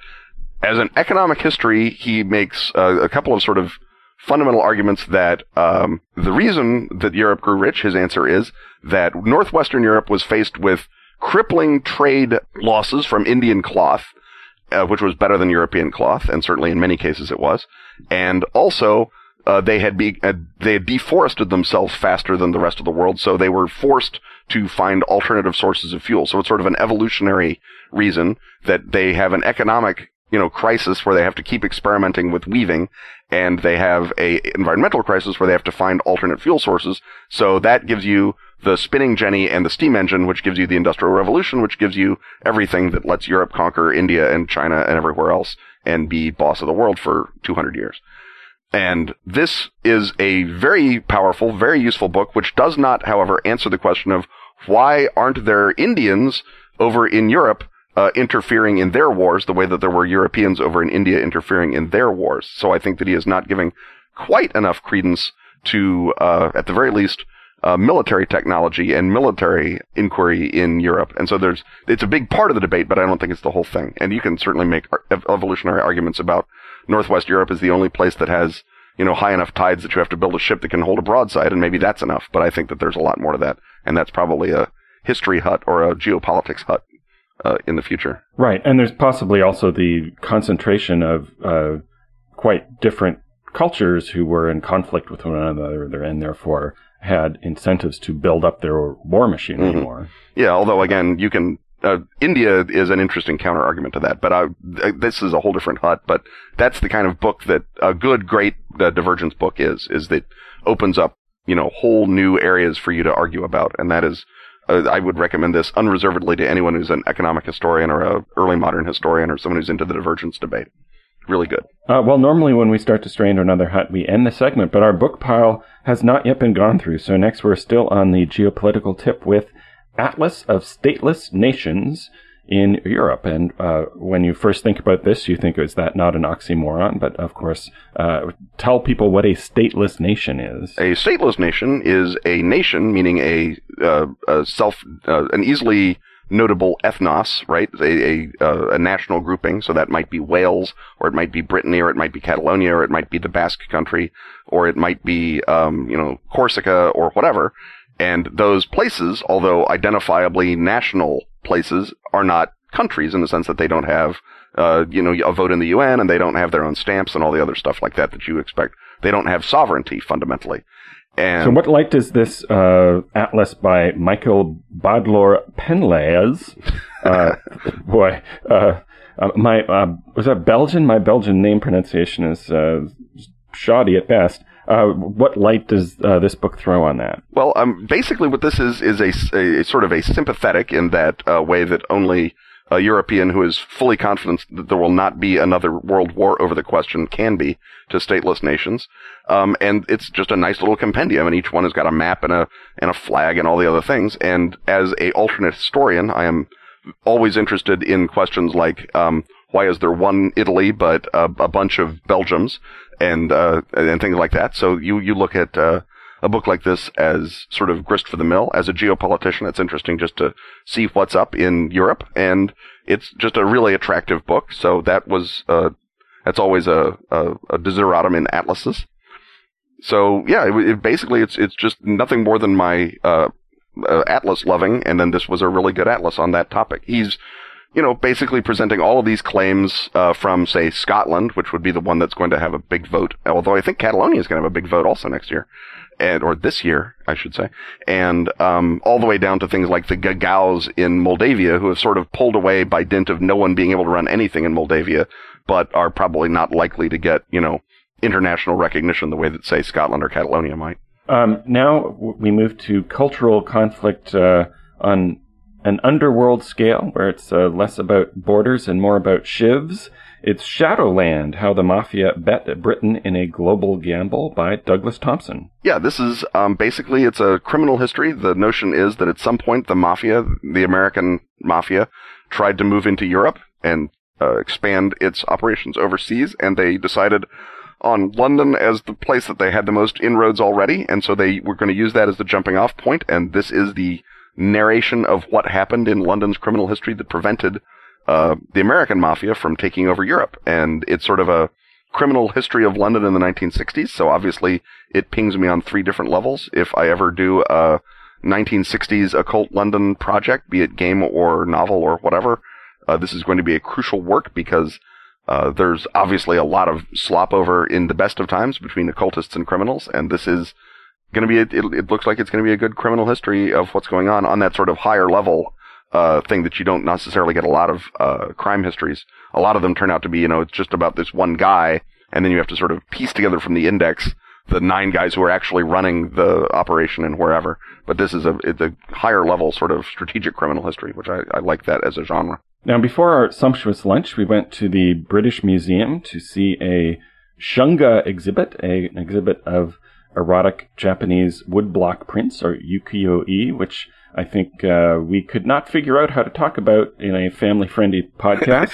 as an economic history, he makes uh, a couple of sort of fundamental arguments that um, the reason that Europe grew rich, his answer is that northwestern Europe was faced with crippling trade losses from Indian cloth, uh, which was better than European cloth, and certainly in many cases it was, and also uh, they had be uh, they had deforested themselves faster than the rest of the world, so they were forced to find alternative sources of fuel. So it's sort of an evolutionary reason that they have an economic you know crisis where they have to keep experimenting with weaving, and they have a environmental crisis where they have to find alternate fuel sources. So that gives you the spinning jenny and the steam engine, which gives you the industrial revolution, which gives you everything that lets Europe conquer India and China and everywhere else and be boss of the world for 200 years. And this is a very powerful, very useful book, which does not, however, answer the question of why aren't there Indians over in Europe uh, interfering in their wars the way that there were Europeans over in India interfering in their wars. So I think that he is not giving quite enough credence to, uh, at the very least, uh, military technology and military inquiry in Europe. And so there's, it's a big part of the debate, but I don't think it's the whole thing. And you can certainly make evolutionary arguments about Northwest Europe is the only place that has, you know, high enough tides that you have to build a ship that can hold a broadside, and maybe that's enough. But I think that there's a lot more to that, and that's probably a history hut or a geopolitics hut uh, in the future. Right, and there's possibly also the concentration of uh, quite different cultures who were in conflict with one another, and therefore had incentives to build up their war machinery mm-hmm. more. Yeah, although again, you can. Uh, India is an interesting counter argument to that, but I, this is a whole different hut. But that's the kind of book that a good, great uh, divergence book is. Is that opens up you know whole new areas for you to argue about, and that is. Uh, I would recommend this unreservedly to anyone who's an economic historian or a early modern historian or someone who's into the divergence debate really good. Uh, well, normally when we start to stray into another hut, we end the segment, but our book pile has not yet been gone through. So next, we're still on the geopolitical tip with Atlas of Stateless Nations in Europe. And uh, when you first think about this, you think, is that not an oxymoron? But of course, uh, tell people what a stateless nation is. A stateless nation is a nation, meaning a, uh, a self, uh, an easily notable ethnos, right? A, a, uh, a, national grouping. So that might be Wales, or it might be Brittany, or it might be Catalonia, or it might be the Basque country, or it might be, um, you know, Corsica, or whatever. And those places, although identifiably national places, are not countries in the sense that they don't have, uh, you know, a vote in the UN and they don't have their own stamps and all the other stuff like that that you expect. They don't have sovereignty fundamentally. And so, what light does this uh, atlas by Michael Badlor Penlaes? Uh, boy, uh, uh my uh, was that Belgian? My Belgian name pronunciation is uh, shoddy at best. What light does this book throw on that? Well, um, basically, what this is is a, a, a sort of a sympathetic in that way that only a European who is fully confident that there will not be another world war over the question can be to stateless nations. Um, and it's just a nice little compendium, and each one has got a map and a and a flag and all the other things. And as a alternate historian, I am always interested in questions like um, why is there one Italy but a, a bunch of Belgiums and uh, and things like that. So you you look at uh, a book like this as sort of grist for the mill. As a geopolitician, it's interesting just to see what's up in Europe, and it's just a really attractive book. So that was uh, that's always a, a, a desideratum in atlases. So yeah, it, it basically it's it's just nothing more than my uh, uh, atlas loving, and then this was a really good atlas on that topic. He's you know, basically presenting all of these claims uh, from, say, Scotland, which would be the one that's going to have a big vote. Although I think Catalonia is going to have a big vote also next year, and or this year, I should say, and um, all the way down to things like the Gagauz in Moldavia, who have sort of pulled away by dint of no one being able to run anything in Moldavia, but are probably not likely to get, you know, international recognition the way that, say, Scotland or Catalonia might. Um, now we move to cultural conflict uh, on an underworld scale where it's uh, less about borders and more about shivs. It's Shadowland, How the Mafia Bet Britain in a Global Gamble by Douglas Thompson. Yeah, this is um, basically, it's a criminal history. The notion is that at some point the mafia, the American mafia, tried to move into Europe and uh, expand its operations overseas, and they decided on London as the place that they had the most inroads already, and so they were going to use that as the jumping off point, and this is the narration of what happened in London's criminal history that prevented uh, the American mafia from taking over Europe. And it's sort of a criminal history of London in the 1960s, so obviously it pings me on three different levels. If I ever do a 1960s occult London project, be it game or novel or whatever, uh, this is going to be a crucial work because uh, there's obviously a lot of slop over in the best of times between occultists and criminals, and this is going to be. A, it, it, looks like it's going to be a good criminal history of what's going on on that sort of higher level uh, thing that you don't necessarily get a lot of uh, crime histories. A lot of them turn out to be, you know, it's just about this one guy, and then you have to sort of piece together from the index the nine guys who are actually running the operation and wherever. But this is a it's a higher level sort of strategic criminal history, which I, I like that as a genre. Now, before our sumptuous lunch, we went to the British Museum to see a shunga exhibit, a, an exhibit of erotic Japanese woodblock prints, or ukiyo-e, which I think uh, we could not figure out how to talk about in a family-friendly podcast.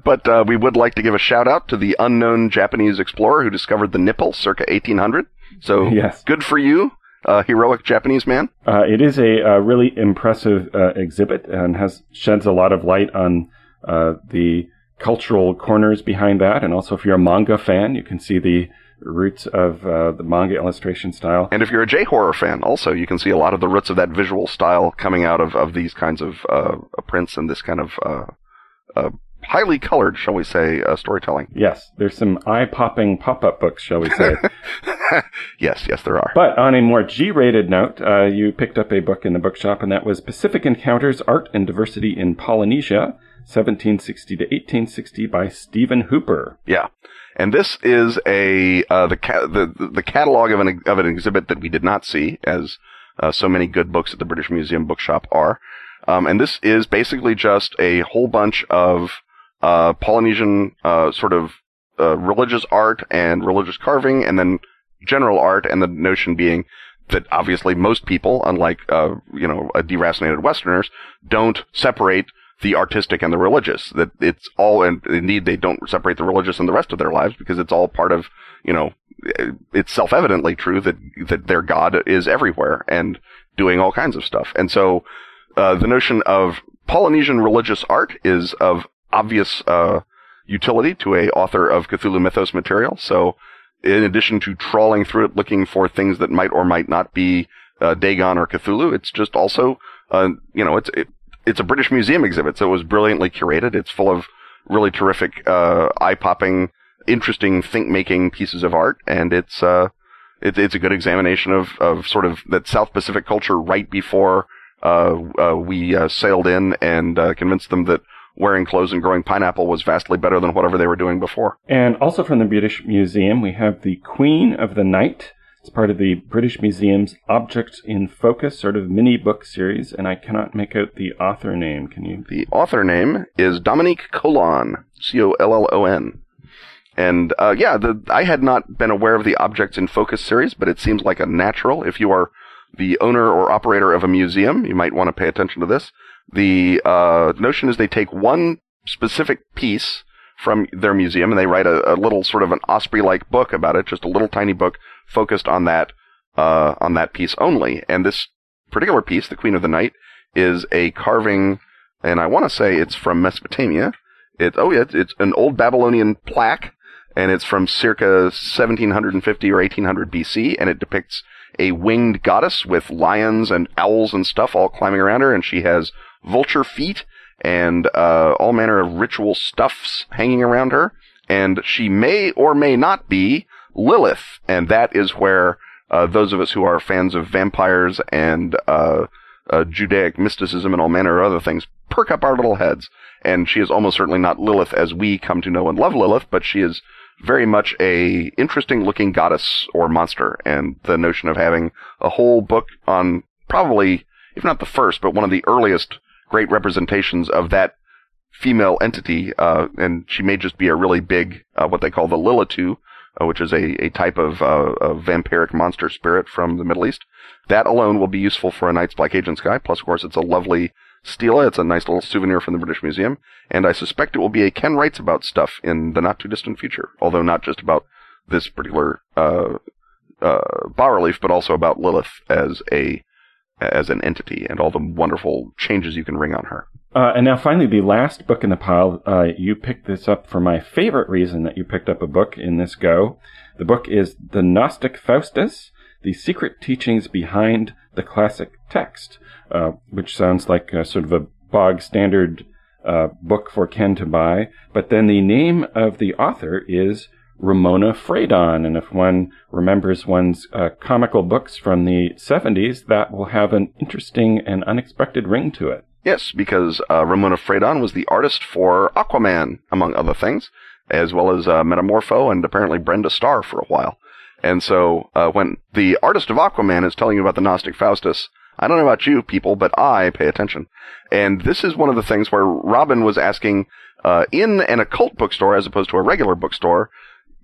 but uh, we would like to give a shout out to the unknown Japanese explorer who discovered the nipple circa 1800. So yes. good for you uh, heroic Japanese man? Uh, it is a, a really impressive uh, exhibit and has sheds a lot of light on uh, the cultural corners behind that. And also, if you're a manga fan, you can see the roots of uh, the manga illustration style. And if you're a J horror fan, also you can see a lot of the roots of that visual style coming out of, of these kinds of uh, prints and this kind of highly colored, shall we say, uh, storytelling. Yes, there's some eye-popping pop-up books, shall we say? yes, yes, there are. But on a more G-rated note, uh, you picked up a book in the bookshop, and that was Pacific Encounters: Art and Diversity in Polynesia, 1760 to 1860, by Steven Hooper. Yeah. And this is a uh, the, ca- the the catalog of an of an exhibit that we did not see, as uh, so many good books at the British Museum bookshop are. Um, and this is basically just a whole bunch of uh, Polynesian uh, sort of uh, religious art and religious carving, and then general art, and the notion being that obviously most people, unlike uh, you know deracinated Westerners, don't separate the artistic and the religious. That it's all, and indeed they don't separate the religious and the rest of their lives because it's all part of you know it's self-evidently true that that their God is everywhere and doing all kinds of stuff. And so uh, the notion of Polynesian religious art is of obvious uh, utility to a author of Cthulhu Mythos material. So, in addition to trawling through it looking for things that might or might not be uh, Dagon or Cthulhu, it's just also, uh, you know, it's it, it's a British Museum exhibit, so it was brilliantly curated. It's full of really terrific, uh, eye-popping, interesting, think-making pieces of art, and it's uh, it, it's a good examination of of sort of that South Pacific culture right before uh, uh, we uh, sailed in and uh, convinced them that wearing clothes and growing pineapple was vastly better than whatever they were doing before. And also from the British Museum, we have the Queen of the Night. It's part of the British Museum's Objects in Focus sort of mini book series, and I cannot make out the author name. Can you? The author name is Dominique Collon, C O L L O N. And uh, yeah, the, I had not been aware of the Objects in Focus series, but it seems like a natural. If you are the owner or operator of a museum, you might want to pay attention to this. The uh, notion is they take one specific piece from their museum and they write a, a little sort of an Osprey-like book about it, just a little tiny book focused on that uh, on that piece only. And this particular piece, the Queen of the Night, is a carving, and I want to say it's from Mesopotamia. It oh yeah, it's an old Babylonian plaque, and it's from circa 1750 or 1800 BC, and it depicts a winged goddess with lions and owls and stuff all climbing around her, and she has vulture feet and uh, all manner of ritual stuffs hanging around her. And she may or may not be Lilith, and that is where uh, those of us who are fans of vampires and uh, uh Judaic mysticism and all manner of other things perk up our little heads. And she is almost certainly not Lilith as we come to know and love Lilith, but she is very much a interesting looking goddess or monster. And the notion of having a whole book on probably, if not the first, but one of the earliest great representations of that female entity, uh, and she may just be a really big, uh, what they call the Lilitu, uh, which is a, a type of, uh, of vampiric monster spirit from the Middle East. That alone will be useful for a Night's Black Agent Sky. Plus, of course, it's a lovely stela. It's a nice little souvenir from the British Museum. And I suspect it will be a Ken Writes About stuff in the not too distant future. Although not just about this particular uh, uh, bas relief, but also about Lilith as a as an entity and all the wonderful changes you can ring on her. Uh, and now, finally, the last book in the pile. Uh, you picked this up for my favorite reason that you picked up a book in this go. The book is The Gnostic Faustus The Secret Teachings Behind the Classic Text, uh, which sounds like a, sort of a bog standard uh, book for Ken to buy. But then the name of the author is Ramona Fradon. And if one remembers one's uh, comical books from the 70s, that will have an interesting and unexpected ring to it. Yes, because uh, Ramona Fradon was the artist for Aquaman, among other things, as well as uh, Metamorpho and apparently Brenda Starr for a while. And so uh, when the artist of Aquaman is telling you about the Gnostic Faustus, I don't know about you people, but I pay attention. And this is one of the things where Robin was asking uh, in an occult bookstore as opposed to a regular bookstore,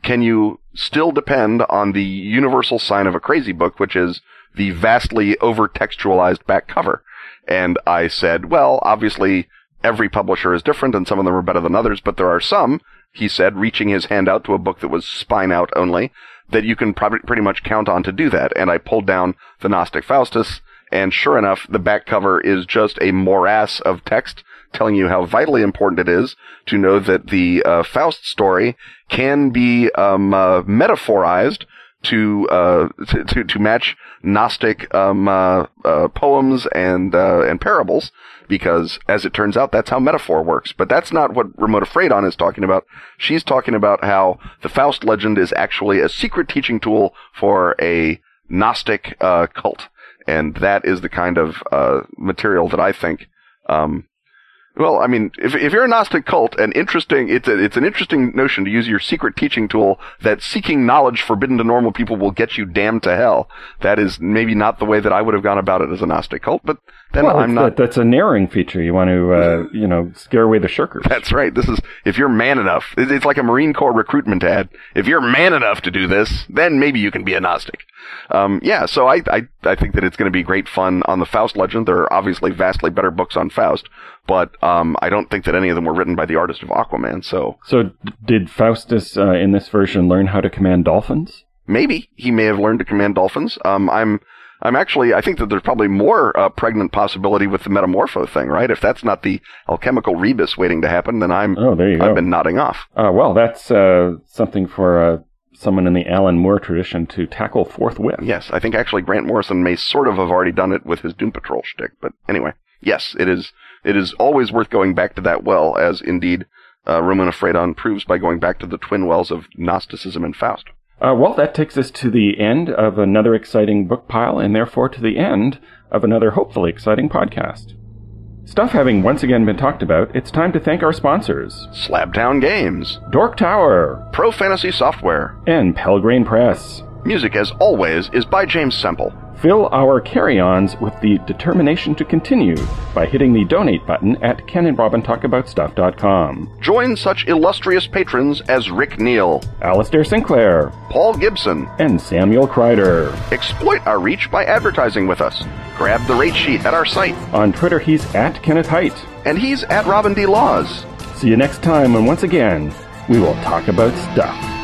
can you still depend on the universal sign of a crazy book, which is the vastly over textualized back cover? And I said, well, obviously every publisher is different and some of them are better than others, but there are some, he said, reaching his hand out to a book that was spine out only, that you can probably pretty much count on to do that. And I pulled down the Gnostic Faustus, and sure enough, the back cover is just a morass of text telling you how vitally important it is to know that the uh, Faust story can be um, uh, metaphorized to, uh, to, to match Gnostic um, uh, uh, poems and uh, and parables, because as it turns out, that's how metaphor works. But that's not what Ramona Fradon is talking about. She's talking about how the Faust legend is actually a secret teaching tool for a Gnostic cult, and that is the kind of material that I think um, well, I mean, if, if you're a Gnostic cult, an interesting, it's a, it's an interesting notion to use your secret teaching tool that seeking knowledge forbidden to normal people will get you damned to hell. That is maybe not the way that I would have gone about it as a Gnostic cult, but then well, I'm not. That, that's a narrowing feature. You want to, uh, you know, scare away the shirkers. That's right. This is, if you're man enough, it's like a Marine Corps recruitment ad. If you're man enough to do this, then maybe you can be a Gnostic. Um, yeah, so I, I, I think that it's going to be great fun on the Faust legend. There are obviously vastly better books on Faust, but um, I don't think that any of them were written by the artist of Aquaman. So, so d- did Faustus uh, in this version learn how to command dolphins? Maybe he may have learned to command dolphins. Um, I'm I'm actually, I think that there's probably more uh, pregnant possibility with the metamorpho thing, right? If that's not the alchemical rebus waiting to happen, then I'm, oh, there you I've go. been nodding off. Uh, well, that's uh, something for uh, someone in the Alan Moore tradition to tackle forthwith. Yes, I think actually Grant Morrison may sort of have already done it with his Doom Patrol shtick, but anyway, yes, it is. It is always worth going back to that well, as indeed uh, Ramona Fradon proves by going back to the twin wells of Gnosticism and Faust. Uh, well, that takes us to the end of another exciting book pile, and therefore to the end of another hopefully exciting podcast. Stuff having once again been talked about, it's time to thank our sponsors Slabtown Games, Dork Tower, Pro Fantasy Software, and Pelgrane Press. Music, as always, is by James Semple. Fill our carry ons with the determination to continue by hitting the donate button at kenandrobintalkaboutstuff.com. Join such illustrious patrons as Rick Neal, Alastair Sinclair, Paul Gibson, and Samuel Kreider. Exploit our reach by advertising with us. Grab the rate sheet at our site. On Twitter, he's at Kenneth Hite. And he's at Robin D. Laws. See you next time, and once again, we will talk about stuff.